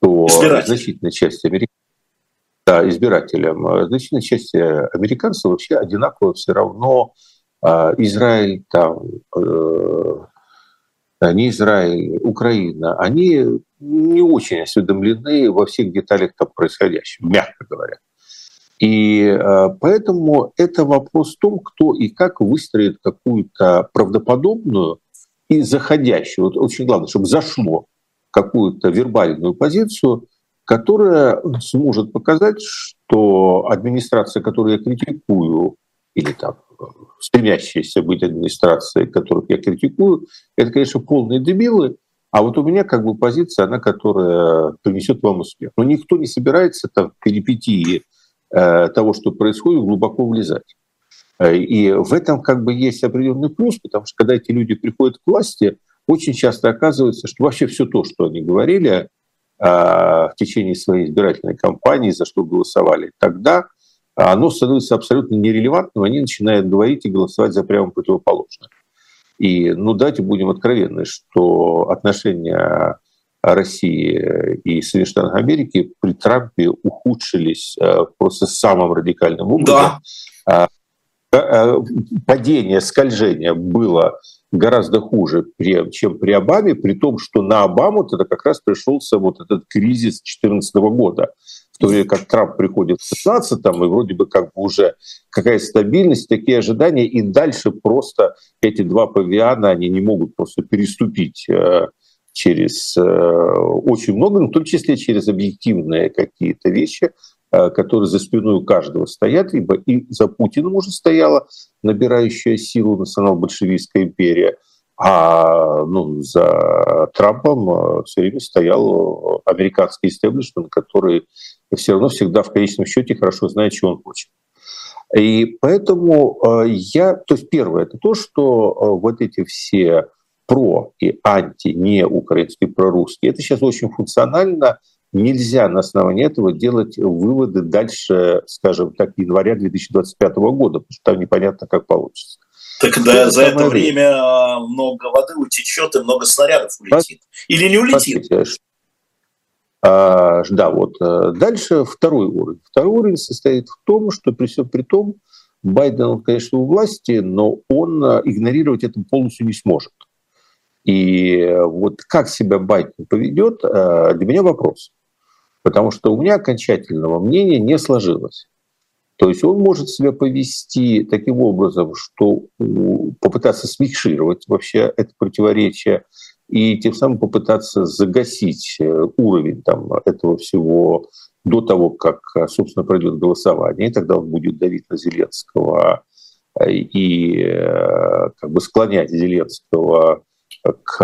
то значительная часть американцев да, избирателям, э, значительная часть американцев вообще одинаково все равно а, Израиль, там, Э, не Израиль, Украина, они не очень осведомлены во всех деталях там происходящего, мягко говоря. И э, поэтому это вопрос в том, кто и как выстроит какую-то правдоподобную и заходящую, вот очень главное, чтобы зашло какую-то вербальную позицию, которая сможет показать, что администрация, которую я критикую, или там стремящиеся быть администрацией, которых я критикую, это, конечно, полные дебилы, а вот у меня как бы позиция, она, которая принесет вам успех. Но никто не собирается там в перипетии э, того, что происходит, глубоко влезать. Э, и в этом как бы есть определенный плюс, потому что когда эти люди приходят к власти, очень часто оказывается, что вообще все то, что они говорили э, в течение своей избирательной кампании, за что голосовали тогда, оно становится абсолютно нерелевантным, они начинают говорить и голосовать за прямо противоположное. И, ну, давайте будем откровенны, что отношения России и Соединенных Штатов Америки при Трампе ухудшились э, просто самым радикальным образом. Да. падение, скольжение было гораздо хуже, чем при Обаме, при том, что на Обаму тогда как раз пришелся вот этот кризис 2014 года, то время как Трамп приходит в 16 там, и вроде бы как бы уже какая стабильность, такие ожидания, и дальше просто эти два павиана, они не могут просто переступить э, через э, очень много, ну, в том числе через объективные какие-то вещи, э, которые за спиной у каждого стоят, ибо и за Путиным уже стояла набирающая силу национал-большевистская империя, а ну, за Трампом э, все время стоял американский истеблишмент, который все равно всегда в конечном счете хорошо знает, чего он хочет. И поэтому я, то есть первое, это то, что вот эти все про и анти, не украинский, прорусский. Это сейчас очень функционально. Нельзя на основании этого делать выводы дальше, скажем так, января 2025 года, потому что там непонятно, как получится. Так да, за это время а, много воды утечет и много снарядов улетит. Или не улетит? А, да, вот э, дальше второй уровень. Второй уровень состоит в том, что при всем при том, Байден, конечно, у власти, но он э, игнорировать это полностью не сможет. И вот как себя Байден поведет, э, для меня вопрос. Потому что у меня окончательного мнения не сложилось. То есть он может себя повести таким образом, что попытаться смикшировать вообще это противоречие и тем самым попытаться загасить э, уровень там, этого всего до того, как, собственно, пройдет голосование. И тогда он будет давить на Зеленского э, и как бы склонять Зеленского к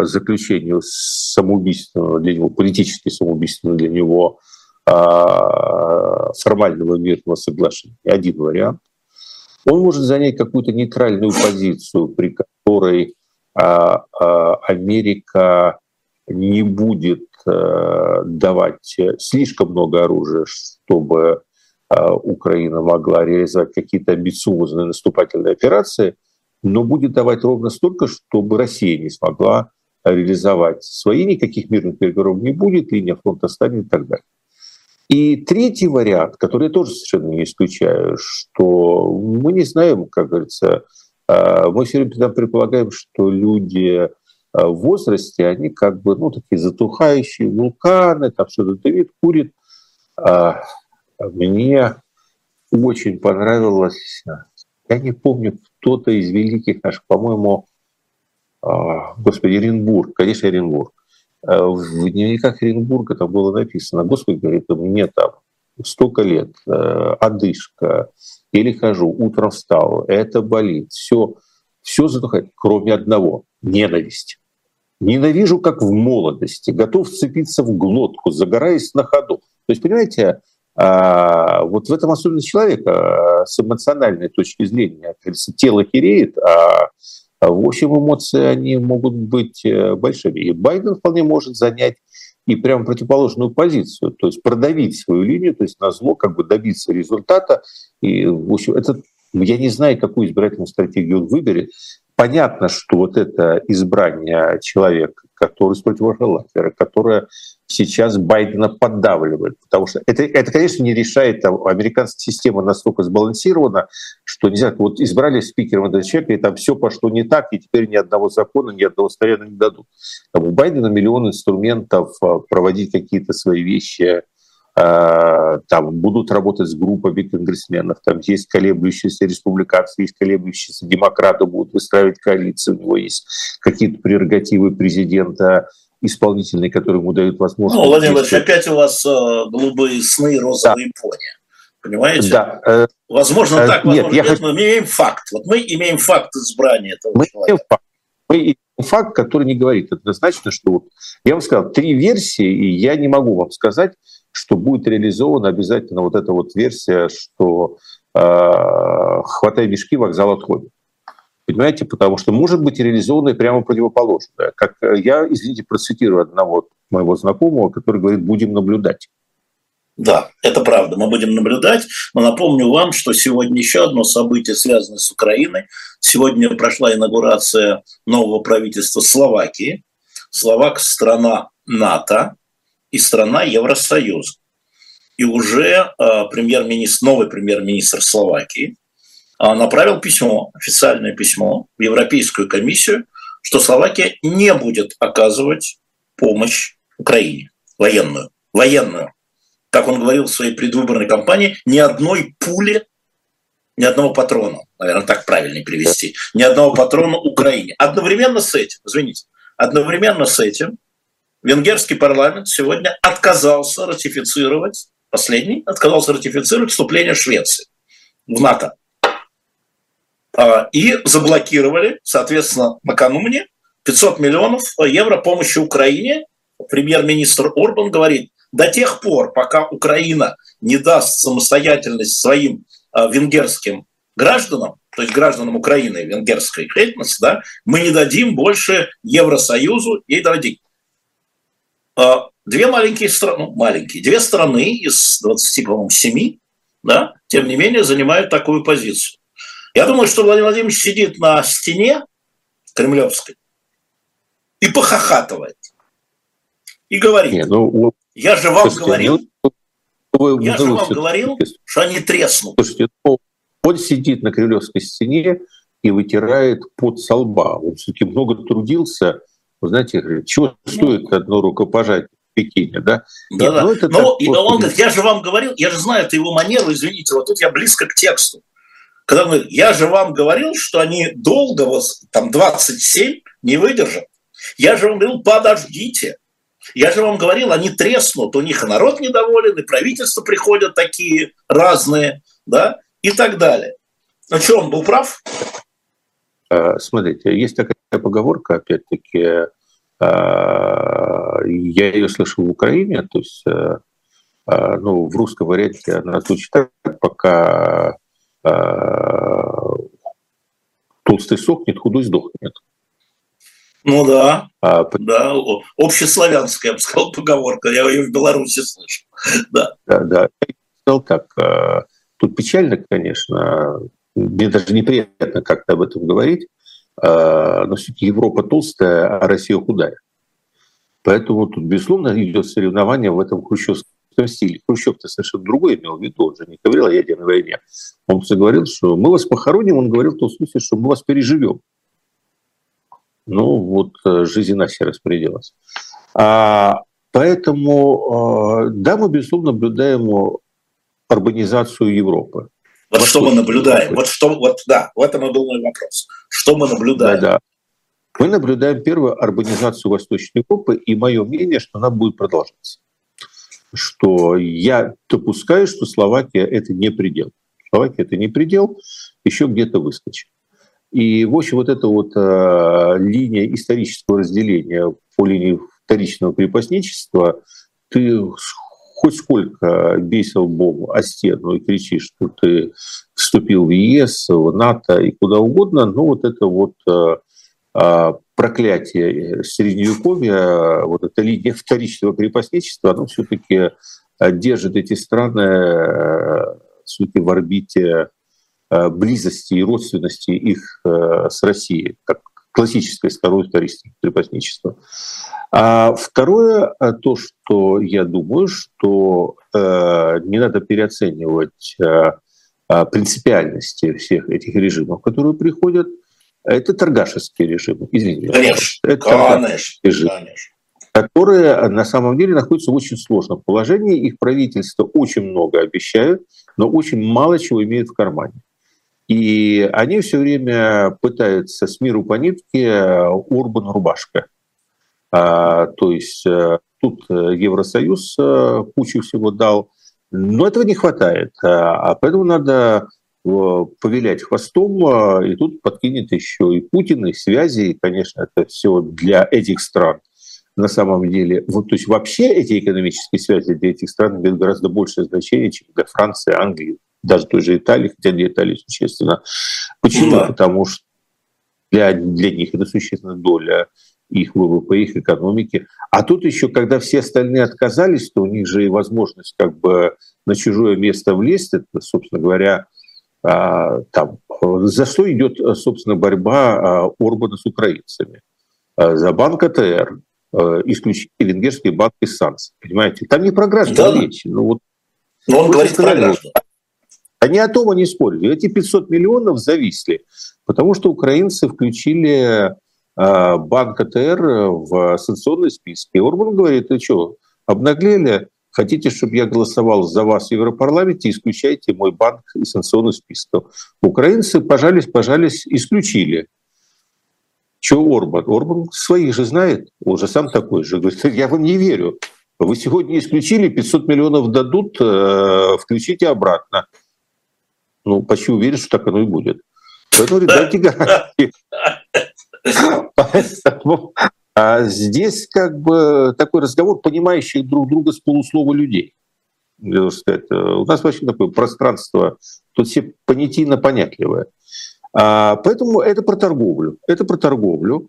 э, заключению самоубийственного для него, политически самоубийственного для него формального мирного соглашения. Один вариант. Он может занять какую-то нейтральную позицию, при которой а, а, Америка не будет давать слишком много оружия, чтобы Украина могла реализовать какие-то амбициозные наступательные операции – но будет давать ровно столько, чтобы Россия не смогла реализовать свои, никаких мирных переговоров не будет, линия фронта станет и так далее. И третий вариант, который я тоже совершенно не исключаю, что мы не знаем, как говорится, а, мы все время предполагаем, что люди а, в возрасте, они как бы, ну, такие затухающие вулканы, там что-то дымит, курит. А, мне очень понравилось, я не помню, кто-то из великих наших, по-моему, господи, Оренбург, конечно, Оренбург. А, в дневниках Оренбурга там было написано, господи, говорит, мне там столько лет, э, одышка, или хожу, утром встал, это болит, все, все затухает, кроме одного – ненависть. Ненавижу, как в молодости, готов сцепиться в глотку, загораясь на ходу. То есть, понимаете, а, вот в этом особенность человека с эмоциональной точки зрения. Кажется, тело хереет, а, а в общем эмоции они могут быть э, большими. И Байден вполне может занять и прямо противоположную позицию, то есть продавить свою линию, то есть на зло как бы добиться результата. И, в общем, это, я не знаю, какую избирательную стратегию он выберет. Понятно, что вот это избрание человека, который из противогалактера, которое сейчас Байдена поддавливает. Потому что это, это конечно, не решает, там, американская система настолько сбалансирована, что нельзя, вот избрали спикером этого человека, и там все пошло не так, и теперь ни одного закона, ни одного снаряда не дадут. Там, у Байдена миллион инструментов а, проводить какие-то свои вещи, там будут работать с группами конгрессменов, там есть колеблющиеся республиканцы, есть колеблющиеся демократы, будут выстраивать коалиции, у него есть какие-то прерогативы президента, исполнительные, которые ему дают возможность... Ну, Владимир Владимирович, опять у вас э, голубые сны, розовые да. пони. Понимаете? Да. Э, возможно, э, так, возможно, нет, нет, я... мы имеем факт. Вот мы имеем факт избрания этого мы человека. Имеем факт. Мы имеем факт, который не говорит однозначно, что вот, я вам сказал, три версии, и я не могу вам сказать, что будет реализована обязательно вот эта вот версия, что э, хватай мешки, вокзал отходит. Понимаете, потому что может быть реализовано прямо противоположное. Как э, я, извините, процитирую одного моего знакомого, который говорит, будем наблюдать. Да, это правда, мы будем наблюдать. Но напомню вам, что сегодня еще одно событие, связанное с Украиной. Сегодня прошла инаугурация нового правительства Словакии. Словак – страна НАТО и страна Евросоюза. И уже э, премьер-министр, новый премьер-министр Словакии направил письмо, официальное письмо в Европейскую комиссию, что Словакия не будет оказывать помощь Украине, военную. Военную. Как он говорил в своей предвыборной кампании, ни одной пули, ни одного патрона, наверное, так правильнее привести, ни одного патрона Украине. Одновременно с этим, извините, одновременно с этим венгерский парламент сегодня отказался ратифицировать, последний, отказался ратифицировать вступление Швеции в НАТО. А, и заблокировали, соответственно, накануне 500 миллионов евро помощи Украине. Премьер-министр Орбан говорит, до тех пор, пока Украина не даст самостоятельность своим а, венгерским гражданам, то есть гражданам Украины венгерской этнос, да, мы не дадим больше Евросоюзу ей дадим. А, две маленькие страны, ну, маленькие, две страны из 20, по-моему, 7, да, тем не менее, занимают такую позицию. Я думаю, что Владимир Владимирович сидит на стене кремлевской и похохатывает. И говорит, Не, ну, я же вам говорил, вы, я же вам говорил, что они треснут. Слушайте, ну, он сидит на кремлевской стене и вытирает под со лба. Он все-таки много трудился. Вы знаете, чего стоит одно рукопожатие в Пекине, да? Да, Нет, да. Ну, это Но и он говорит, я же вам говорил, я же знаю, это его манеру, извините, вот тут я близко к тексту когда мы, я же вам говорил, что они долго, вот, там 27 не выдержат. Я же вам говорил, подождите. Я же вам говорил, они треснут, у них и народ недоволен, и правительства приходят такие разные, да, и так далее. Ну что, он был прав? А, смотрите, есть такая поговорка, опять-таки, а, я ее слышал в Украине, то есть а, ну, в русском варианте она звучит так, пока Э, толстый сохнет, худой сдохнет. Ну да, а, да, общеславянская, я бы сказал, поговорка, я ее в Беларуси слышу. Да, да, да. Я сказал так, э, тут печально, конечно, мне даже неприятно как-то об этом говорить, э, но все-таки Европа толстая, а Россия худая. Поэтому тут, безусловно, идет соревнование в этом хрущевском стиле. Хрущев-то совершенно другой имел в виду, он же не говорил о ядерной войне. Он говорил, что мы вас похороним, он говорил в том смысле, что мы вас переживем. Ну, вот э, жизнь иначе распорядилась. А, поэтому, э, да, мы, безусловно, наблюдаем урбанизацию Европы. Вот что мы наблюдаем? Вот что, вот, да, в этом и был мой вопрос. Что мы наблюдаем? Да, да. Мы наблюдаем первую урбанизацию Восточной Европы, и мое мнение, что она будет продолжаться что я допускаю, что Словакия – это не предел. Словакия – это не предел, еще где-то выскочит. И, в общем, вот эта вот э, линия исторического разделения по линии вторичного крепостничества, ты хоть сколько бесил Богу о стену и кричишь, что ты вступил в ЕС, в НАТО и куда угодно, но вот это вот э, а, проклятие э, Средневековья, вот эта линия вторичного крепостничества, оно все-таки э, держит эти страны э, сути, в орбите близости и родственности их с Россией, как классическое второе историческое крепостничество. А второе, то, что я думаю, что не надо переоценивать принципиальности всех этих режимов, которые приходят – это торгашевский режим. Извините. Конечно, это конечно, режим, конечно. Которые на самом деле находятся в очень сложном положении. Их правительство очень много обещают, но очень мало чего имеют в кармане. И они все время пытаются с миру по нитке Урбан рубашка. А, то есть э, тут э, Евросоюз э, кучу всего дал, но этого не хватает. А, а поэтому надо повилять хвостом, и тут подкинет еще и Путин, и связи, и, конечно, это все для этих стран на самом деле. Вот, то есть вообще эти экономические связи для этих стран имеют гораздо большее значение, чем для Франции, Англии, даже той же Италии, хотя для Италии существенно. Почему? Да. Потому что для, для них это существенная доля их ВВП, их экономики. А тут еще, когда все остальные отказались, то у них же и возможность как бы на чужое место влезть, это, собственно говоря, а, там, за что идет, собственно, борьба а, Орбана с украинцами? А, за банк АТР, исключить венгерский банк Иссанс. Понимаете? Там не про граждан да. речь. Ну, вот, Но он говорит про граждан. Они о том они спорили. Эти 500 миллионов зависли, потому что украинцы включили а, банк АТР в санкционный список. И Орбан говорит, ты что, обнаглели? Хотите, чтобы я голосовал за вас в Европарламенте, исключайте мой банк из санкционных списков. Украинцы, пожались, пожались, исключили. Чего Орбан? Орбан своих же знает, он же сам такой же. Говорит, я вам не верю. Вы сегодня исключили, 500 миллионов дадут, э, включите обратно. Ну, почти уверен, что так оно и будет. Поэтому дайте гарантии. Поэтому а здесь как бы такой разговор, понимающих друг друга с полуслова людей. Сказать. У нас вообще такое пространство, тут все понятийно понятливое. А, поэтому это про торговлю. Это про торговлю.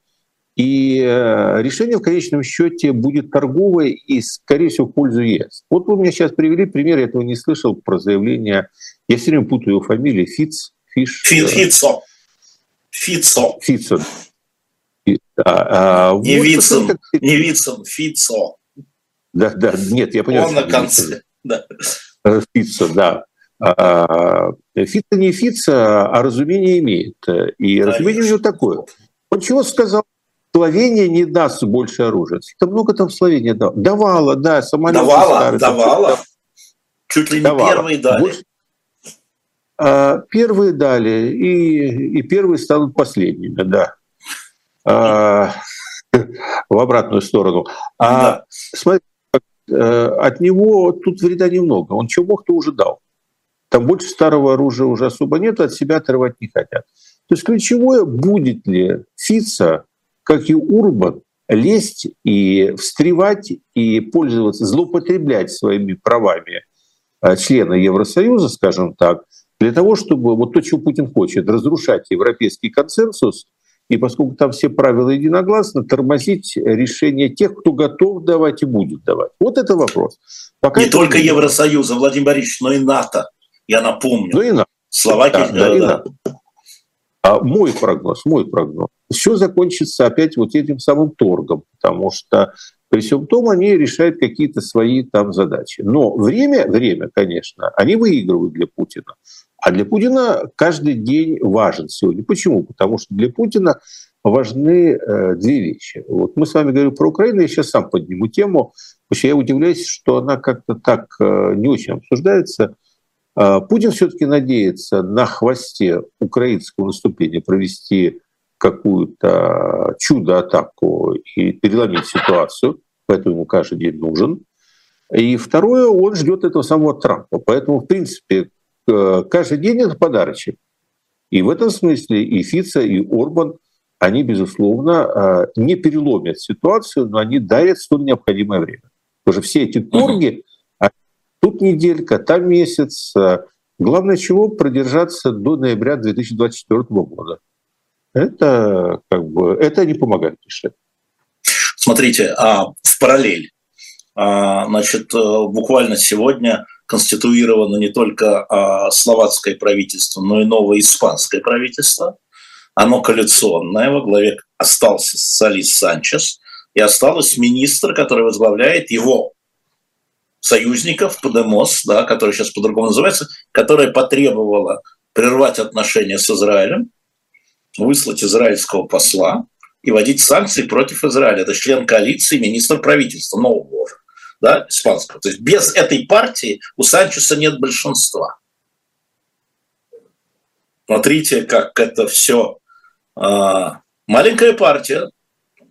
И э, решение в конечном счете будет торговое и, скорее всего, в пользу ЕС. Вот вы мне сейчас привели пример, я этого не слышал, про заявление, я все время путаю его фамилии, Фиц, Фиш. Фицо. Фицо. Фицо. Да, а, не вот, Вицин, как... не Вицин, Фицо. Да, да, нет, я понимаю. Он на конце. Да. Фицо, да. А, Фица не Фица, а разумение имеет. И Конечно. разумение у него такое. Он чего сказал? Словения не даст больше оружия. Это много там Словения давала. Давала, да, самолеты. Давала, старые, давала. Чуть ли не давала. первые дали. Больше... А, первые дали, и, и первые станут последними, да. А, в обратную сторону. А да. смотри, э, от него тут вреда немного. Он чего мог, то уже дал. Там больше старого оружия уже особо нет, от себя отрывать не хотят. То есть ключевое, будет ли Фица, как и Урбан, лезть и встревать и пользоваться, злоупотреблять своими правами э, члена Евросоюза, скажем так, для того, чтобы вот то, чего Путин хочет, разрушать европейский консенсус – и поскольку там все правила единогласно, тормозить решение тех, кто готов давать и будет давать. Вот это вопрос. Пока не только будет. Евросоюза, Владимир Борисович, но и НАТО. Я напомню. Ну и НАТО. Словакия. Да, да, и НАТО. А мой прогноз, мой прогноз. Все закончится опять вот этим самым торгом, потому что при всем том они решают какие-то свои там задачи. Но время, время, конечно, они выигрывают для Путина. А для Путина каждый день важен сегодня. Почему? Потому что для Путина важны э, две вещи. Вот мы с вами говорим про Украину, я сейчас сам подниму тему, что я удивляюсь, что она как-то так э, не очень обсуждается. Э, Путин все-таки надеется на хвосте украинского наступления провести какую-то чудо-атаку и переломить ситуацию, поэтому ему каждый день нужен. И второе, он ждет этого самого Трампа. Поэтому, в принципе, каждый день это подарочек. И в этом смысле и Фица, и Орбан, они, безусловно, э, не переломят ситуацию, но они дарят столь необходимое время. Потому что все эти торги, тут неделька, там месяц, э, главное чего продержаться до ноября 2024 года. Это как бы это не помогает решать. Смотрите, а в параллель, а, значит, буквально сегодня конституировано не только а, словацкое правительство, но и новое испанское правительство. Оно коалиционное, во главе остался социалист Санчес, и осталось министр, который возглавляет его союзников, Подемос, да, который сейчас по-другому называется, которая потребовала прервать отношения с Израилем, выслать израильского посла и вводить санкции против Израиля. Это член коалиции, министр правительства нового уже да, испанского. То есть без этой партии у Санчеса нет большинства. Смотрите, как это все. А, маленькая партия,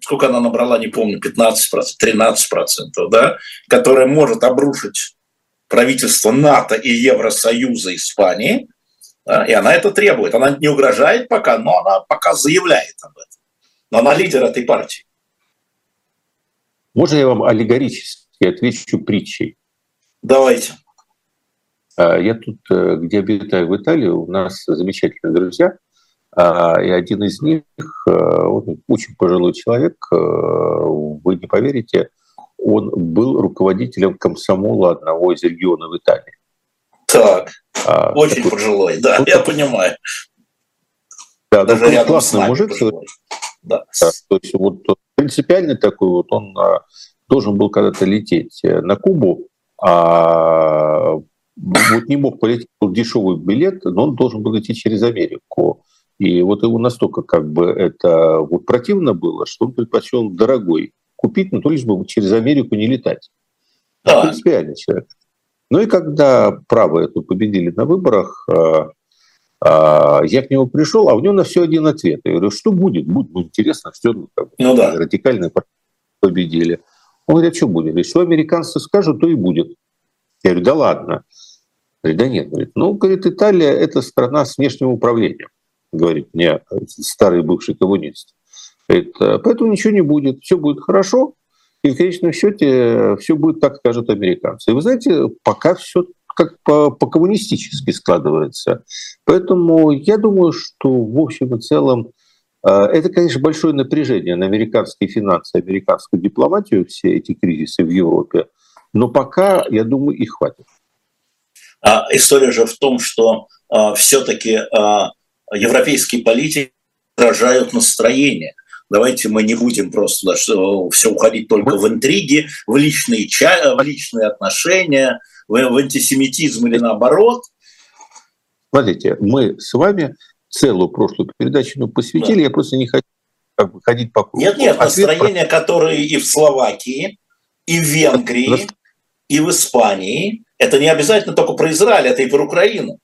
сколько она набрала, не помню, 15%, 13%, да, которая может обрушить правительство НАТО и Евросоюза Испании, да, и она это требует. Она не угрожает пока, но она пока заявляет об этом. Но она лидер этой партии. Можно я вам аллегорически и отвечу притчей. Давайте. А, я тут, э, где обитаю в Италии, у нас замечательные друзья, а, и один из них, э, он очень пожилой человек, э, вы не поверите, он был руководителем комсомола одного из регионов Италии. Так, а, очень такой, пожилой, да, вот, я понимаю. Да, Даже рядом классный мужик. Пожилой. Да. да. То есть вот принципиальный такой вот, он должен был когда-то лететь э, на Кубу, а вот не мог полететь, был дешевый билет, но он должен был идти через Америку. И вот ему настолько как бы это вот противно было, что он предпочел дорогой купить, но то лишь бы через Америку не летать. Да. Принципиальный человек. Ну и когда правые это победили на выборах, э, э, я к нему пришел, а у него на все один ответ. Я говорю, что будет? Будет ну, интересно, все ну, как, ну, да. радикальные победили. Он говорит, а что будет? Что американцы скажут, то и будет. Я говорю, да ладно. Говорит, да нет. Говорит, ну, говорит, Италия – это страна с внешним управлением, говорит мне старый бывший коммунист. Говорит, «Э, поэтому ничего не будет, все будет хорошо, и в конечном счете все будет так, скажут американцы. И вы знаете, пока все как по-коммунистически складывается. Поэтому я думаю, что в общем и целом э, это, конечно, большое напряжение на американские финансы, американскую дипломатию, все эти кризисы в Европе. Но пока, я думаю, их хватит. А история же в том, что а, все-таки а, европейские политики отражают настроение. Давайте мы не будем просто что, все уходить только в интриги, в личные, ча- в личные отношения, в, в антисемитизм или наоборот. Смотрите, мы с вами целую прошлую передачу ну, посвятили, да. я просто не хочу как бы, ходить по кругу. Нет, нет, Ответ настроения, про... которые и в Словакии, и в Венгрии, и в Испании, это не обязательно только про Израиль, это и про Украину.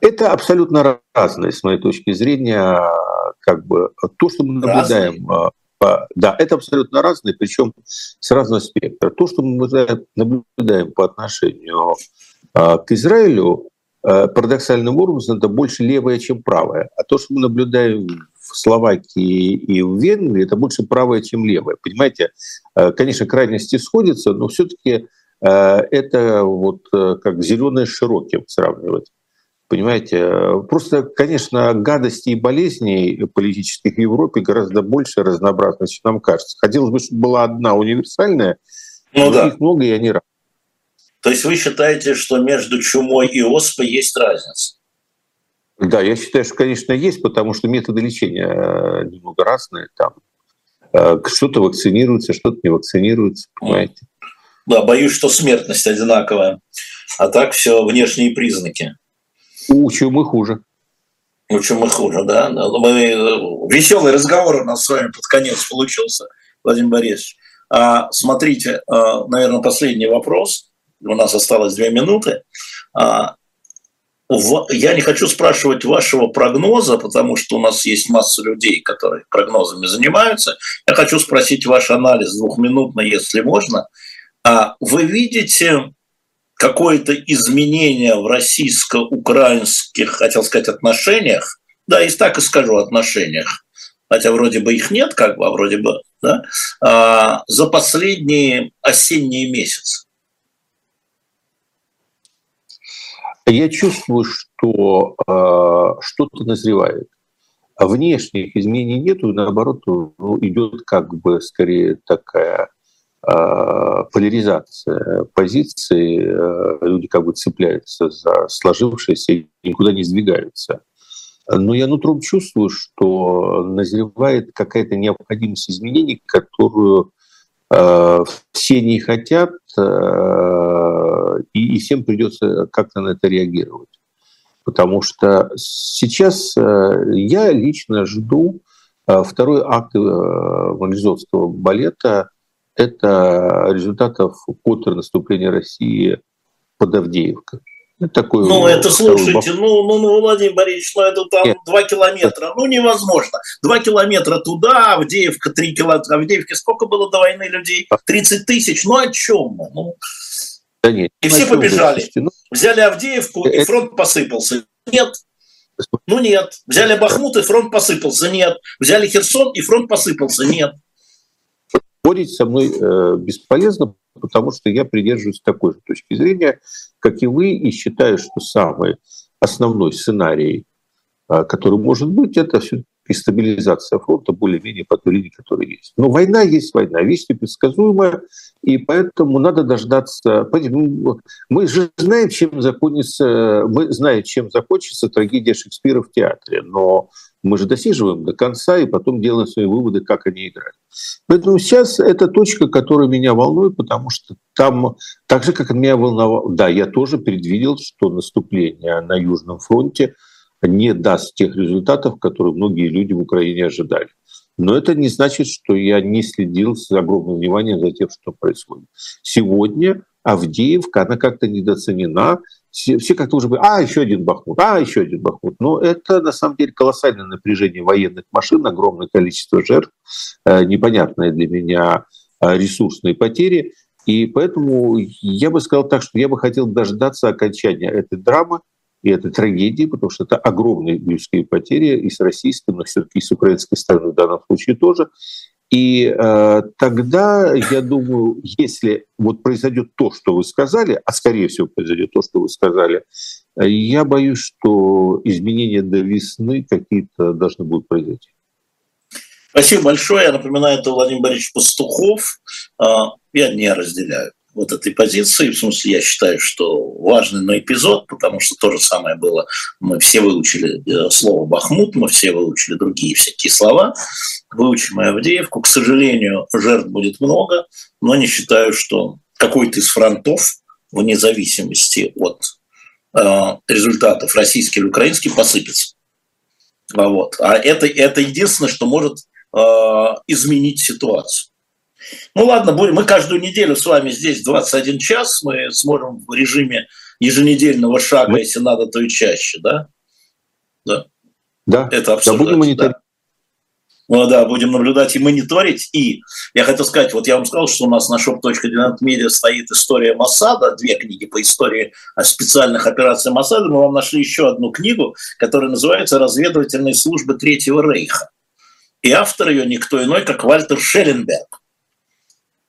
Это абсолютно разное, с моей точки зрения, как бы то, что мы наблюдаем. Разные. Да, это абсолютно разное, причем с разного спектра. То, что мы наблюдаем по отношению а, к Израилю, а, парадоксальным образом, это больше левое, чем правое. А то, что мы наблюдаем в Словакии и в Венгрии, это больше правое, чем левое. Понимаете, а, конечно, крайности сходятся, но все-таки Э, это вот э, как зеленое с широким сравнивать. Понимаете, просто, конечно, гадостей и болезней политических в Европе гораздо больше разнообразно, чем нам кажется. Хотелось бы, чтобы была одна универсальная, ну, но да. их много, и они разные. То есть вы считаете, что между чумой и оспой есть разница? Да, я считаю, что, конечно, есть, потому что методы лечения э, немного разные. Там что-то вакцинируется, что-то не вакцинируется, понимаете. Да, боюсь, что смертность одинаковая. А так все внешние признаки. У чумы хуже. У чумы хуже, да. Мы, веселый разговор у нас с вами под конец получился, Владимир Борисович. А, смотрите, наверное, последний вопрос. У нас осталось две минуты. А, я не хочу спрашивать вашего прогноза, потому что у нас есть масса людей, которые прогнозами занимаются. Я хочу спросить ваш анализ двухминутно, если можно. А вы видите какое-то изменение в российско-украинских, хотел сказать, отношениях, да, и так и скажу, отношениях, хотя вроде бы их нет, как бы, а вроде бы, да, а, за последние осенние месяцы? Я чувствую, что э, что-то назревает. Внешних изменений нету, наоборот, ну, идет как бы скорее такая Э, поляризация позиций, э, люди как бы цепляются за сложившееся и никуда не сдвигаются. Но я нутром чувствую, что назревает какая-то необходимость изменений, которую э, все не хотят, э, и, и всем придется как-то на это реагировать. Потому что сейчас э, я лично жду э, второй акт э, Морализовского балета это результатов контрнаступления России под Авдеевкой. Это такой ну, это слушайте, ну, ну, ну, Владимир Борисович, ну, это там два километра. Ну, невозможно. Два километра туда, Авдеевка, три километра. Авдеевке сколько было до войны людей? 30 тысяч. Ну, о чем мы? Ну, да нет, и все побежали. Ну, Взяли Авдеевку, и фронт посыпался. Нет. Ну, нет. Взяли Бахмут, и фронт посыпался. Нет. Взяли Херсон, и фронт посыпался. Нет. Спорить со мной э, бесполезно, потому что я придерживаюсь такой же точки зрения, как и вы, и считаю, что самый основной сценарий, э, который может быть, это все-таки стабилизация фронта более-менее по той линии, которая есть. Но война есть война, вещь непредсказуемая, и поэтому надо дождаться. Ну, мы же знаем, чем закончится, мы знаем, чем закончится трагедия Шекспира в театре, но Мы же досиживаем до конца и потом делаем свои выводы, как они играют. Поэтому сейчас это точка, которая меня волнует, потому что там, так же, как меня волновало, да, я тоже предвидел, что наступление на Южном фронте не даст тех результатов, которые многие люди в Украине ожидали. Но это не значит, что я не следил с огромным вниманием за тем, что происходит. Сегодня Авдеевка, она как-то недооценена. Все, все как-то уже говорят, а, еще один Бахмут, а, еще один Бахмут. Но это, на самом деле, колоссальное напряжение военных машин, огромное количество жертв, э, непонятные для меня э, ресурсные потери. И поэтому я бы сказал так, что я бы хотел дождаться окончания этой драмы, и это трагедия, потому что это огромные людские потери и с российской, но все-таки и с украинской стороны в данном случае тоже. И э, тогда, я думаю, если вот произойдет то, что вы сказали, а скорее всего произойдет то, что вы сказали, э, я боюсь, что изменения до весны какие-то должны будут произойти. Спасибо большое. Я напоминаю, это Владимир Борисович Пастухов. А, я не разделяю вот этой позиции. В смысле, я считаю, что важный но эпизод, потому что то же самое было. Мы все выучили э, слово «бахмут», мы все выучили другие всякие слова. Выучим и Авдеевку. К сожалению, жертв будет много, но не считаю, что какой-то из фронтов, вне зависимости от э, результатов, российский или украинский, посыпется. Вот. А это, это единственное, что может э, изменить ситуацию. Ну ладно, будем, мы каждую неделю с вами здесь 21 час, мы сможем в режиме еженедельного шага, мы... если надо, то и чаще, да? Да. Да, это да будем мониторить. Да. Ну да, будем наблюдать и мониторить. И я хотел сказать, вот я вам сказал, что у нас на shop.media стоит история Масада, две книги по истории специальных операций Масада. Мы вам нашли еще одну книгу, которая называется «Разведывательные службы Третьего Рейха». И автор ее никто иной, как Вальтер Шелленберг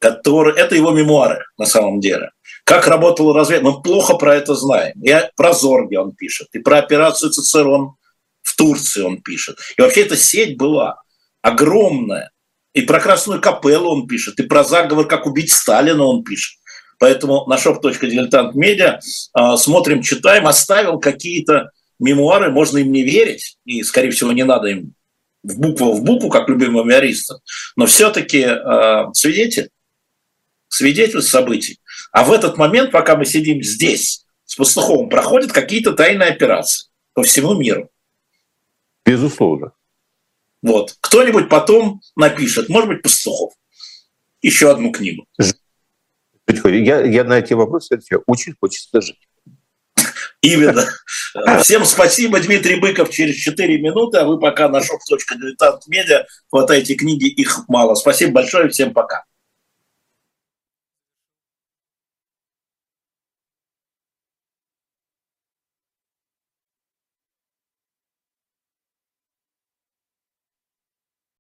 который... Это его мемуары на самом деле. Как работала разведка? Мы плохо про это знаем. И про Зорги он пишет, и про операцию Цицерон в Турции он пишет. И вообще эта сеть была огромная. И про Красную Капеллу он пишет, и про заговор, как убить Сталина он пишет. Поэтому на shop.diletant медиа э, смотрим, читаем, оставил какие-то мемуары, можно им не верить, и, скорее всего, не надо им в букву в букву, как любимым мемуаристам, но все-таки э, свидетель свидетель событий. А в этот момент, пока мы сидим здесь с Пастуховым, проходят какие-то тайные операции по всему миру. Безусловно. Вот. Кто-нибудь потом напишет, может быть, Пастухов, еще одну книгу. Я, я на эти вопросы отвечаю. Очень хочется жить. Именно. Всем спасибо. Дмитрий Быков через 4 минуты, а вы пока на shop.diletant.media хватайте книги, их мало. Спасибо большое, всем пока.